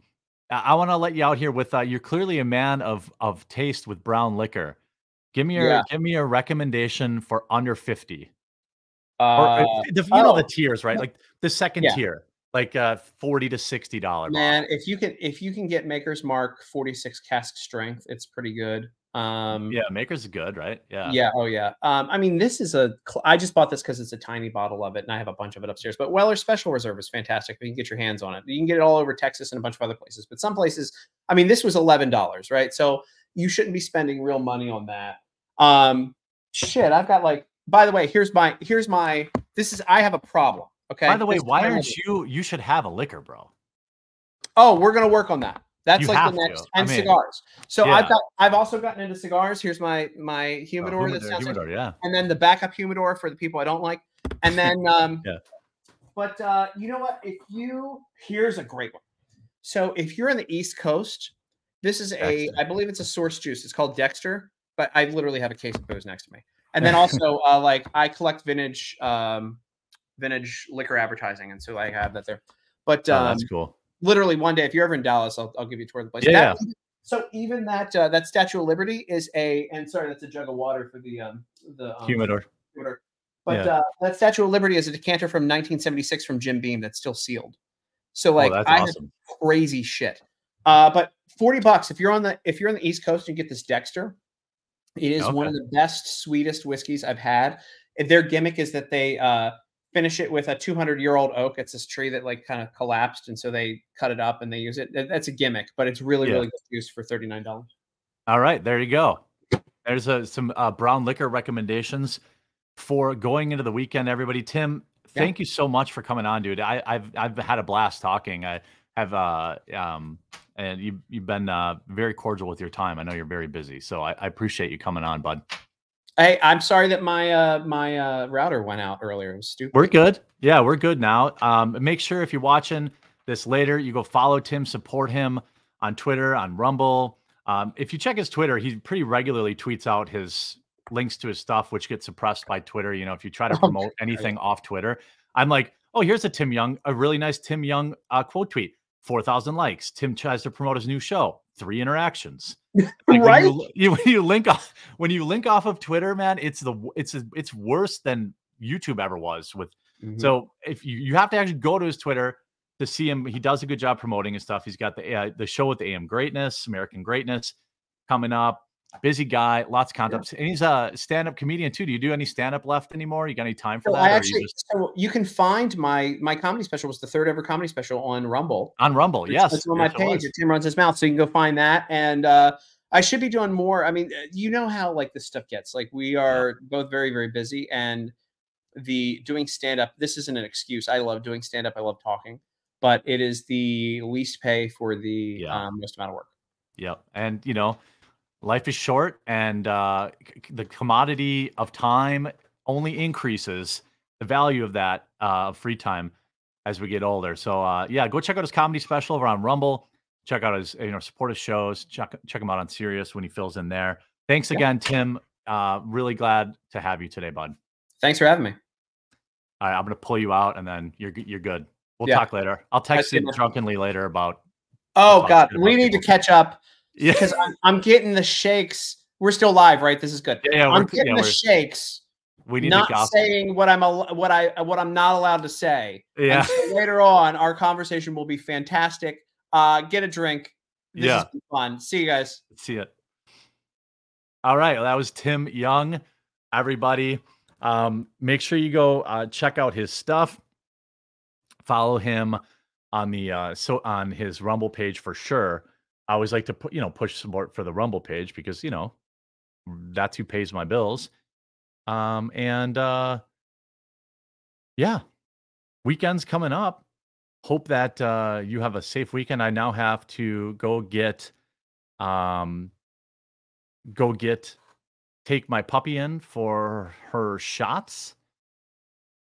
I, want to let you out here with uh, you're clearly a man of of taste with brown liquor. Give me your Yeah. give me a recommendation for under fifty. Uh, Or uh, the, you know the oh, tiers, right? Like the second Yeah. tier, like uh, forty to sixty dollar. man, if you can, if you can get Maker's Mark 46 cask strength, it's pretty good. Um, yeah, Maker's is good, right? Yeah, Yeah. Oh, yeah. Um, I mean, this is a. I just bought this because it's a tiny bottle of it, and I have a bunch of it upstairs. But Weller Special Reserve is fantastic. You can get your hands on it, you can get it all over Texas and a bunch of other places. But some places, I mean, this was eleven dollars, right? So you shouldn't be spending real money on that. Um, shit, I've got like. By the way, here's my. Here's my. This is. I have a problem. Okay. By the way, why aren't you? You should have a liquor, bro. Oh, we're gonna work on that. That's You like the to. next I and mean, cigars. So yeah. I've got. I've also gotten into cigars. Here's my my Oh, humidor. that humidor, sounds like yeah. and then the backup humidor for the people I don't like. And then, um, Yeah. but uh, you know what? If you here's a great one. So if you're on the East Coast, this is a Dexter. I believe it's a source juice. It's called Dexter, but I literally have a case of booze next to me. And then also, uh, like I collect vintage, um, vintage liquor advertising, and so I have that there. But Oh, um, that's cool. Literally one day, if you're ever in Dallas, I'll, I'll give you a tour of the place. Yeah, That- So even that uh, that Statue of Liberty is a and sorry, that's a jug of water for the um the um, Humidor. Twitter. But Yeah. uh, that Statue of Liberty is a decanter from 1976 from Jim Beam that's still sealed. So like oh, that's I have awesome. crazy shit. Uh, but 40 bucks if you're on the if you're on the East Coast and you get this Dexter, it is one of the best, sweetest whiskeys I've had. Their gimmick is that they uh, finish it with a 200 year old oak. It's this tree that like kind of collapsed, and so they cut it up and they use it. That's a gimmick, but it's really Yeah. really good use for 39 dollars. All right, there you go. There's a, some uh, brown liquor recommendations for going into the weekend. Everybody, Tim, Yeah. thank you so much for coming on, dude. I, I've I've had a blast talking. I have uh um and you you've been uh, very cordial with your time. I know you're very busy, so I, I appreciate you coming on, bud. Hey, I'm sorry that my uh, my uh, router went out earlier. It was stupid. We're good. Yeah, we're good now. Um, make sure if you're watching this later, you go follow Tim, support him on Twitter, on Rumble. Um, if you check his Twitter, he pretty regularly tweets out his links to his stuff, which gets suppressed by Twitter. You know, if you try to promote anything off Twitter, I'm like, oh, here's a Tim Young, a really nice Tim Young uh, quote tweet, four thousand likes. Tim tries to promote his new show, three interactions. Like, Right? When you, when you link off when you link off of Twitter, man, it's the it's it's worse than YouTube ever was with Mhm. so if you you have to actually go to his Twitter to see him, he does a good job promoting his stuff. He's got the uh, the show with the AM Greatness, American Greatness, coming up. Busy guy, lots of content, and he's a stand-up comedian too. Do you do any stand-up left anymore? You got any time for So that? I or you just so you can find my my comedy special was the third ever comedy special on Rumble. on Rumble? It's- Yes, it's on my yes, it page. Tim runs his mouth, so you can go find that. And uh, I should be doing more. I mean, you know how like this stuff gets. Like we are both very very busy, and the doing stand up. This isn't an excuse. I love doing stand up. I love talking, but it is the least pay for the Yeah. um, most amount of work. Yep. And you know, life is short, and uh, the commodity of time only increases. The value of that uh, free time as we get older. So uh, yeah, go check out his comedy special over on Rumble. Check out his you know support his shows. Check check him out on Sirius when he fills in there. Thanks again, Tim. Uh, really glad to have you today, bud. Thanks for having me. All right, I'm gonna pull you out, and then you're you're good. We'll Yeah. talk later. I'll text you. drunkenly later about. Oh God, we need to catch up Yeah, because I'm, I'm getting the shakes. We're still live, right? This is good. yeah, I'm we're, getting yeah, the shakes. we need not saying what I'm al- what I what I'm not allowed to say. Yeah, so later on, our conversation will be fantastic. Uh, get a drink. This Yeah. fun. See you guys. see it. All right, well, that was Tim Young. Everybody, um, make sure you go uh, check out his stuff. Follow him on the uh, so on his Rumble page for sure. I always like to put you know push support for the Rumble page because you know that's who pays my bills. Um, and uh, yeah, weekend's coming up. Hope that uh, you have a safe weekend. I now have to go get um go get take my puppy in for her shots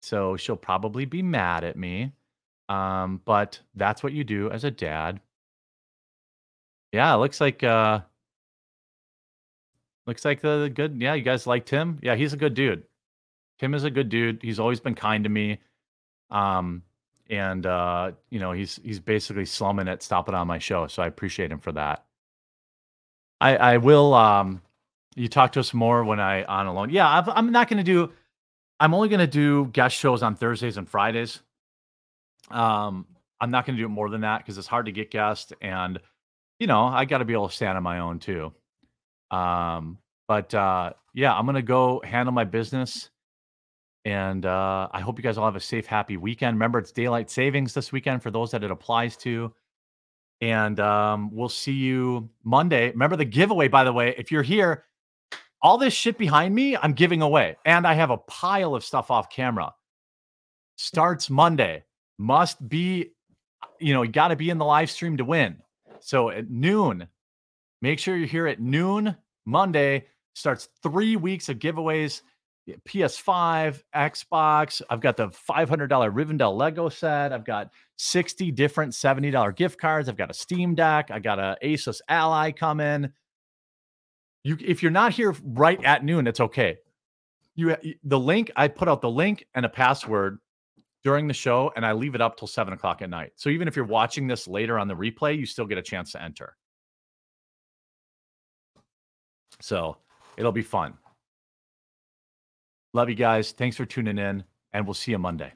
so she'll probably be mad at me um but that's what you do as a dad yeah looks like uh looks like the, the good yeah you guys like tim yeah he's a good dude. Tim is a good dude. He's always been kind to me. Um and uh you know he's he's basically slumming it stopping on my show so i appreciate him for that. I I will um you talk to us more when I on alone. Yeah, I've, I'm not going to do I'm only going to do guest shows on Thursdays and Fridays. Um I'm not going to do it more than that cuz it's hard to get guests and you know, I got to be able to stand on my own too. Um but uh yeah, I'm to go handle my business and uh I hope you guys all have a safe happy weekend. Remember it's daylight savings this weekend for those that it applies to and um, we'll see you Monday. Remember the giveaway, by the way. If you're here, all this shit behind me, I'm giving away, and I have a pile of stuff off camera. Starts Monday. Must be, you know, you got to be in the live stream to win. So at noon, make sure you're here at noon Monday. Starts three weeks of giveaways. PS5, Xbox. I've got the $500 Rivendell Lego set. I've got 60 different $70 gift cards. I've got a Steam Deck. I got a Asus Ally coming. You if you're not here right at noon, it's okay. You eh, the link, I put out the link and a password during the show, and I leave it up till seven o'clock at night. So even if you're watching this later on the replay, you still get a chance to enter. So it'll be fun. Love you guys. Thanks for tuning in, and we'll see you Monday.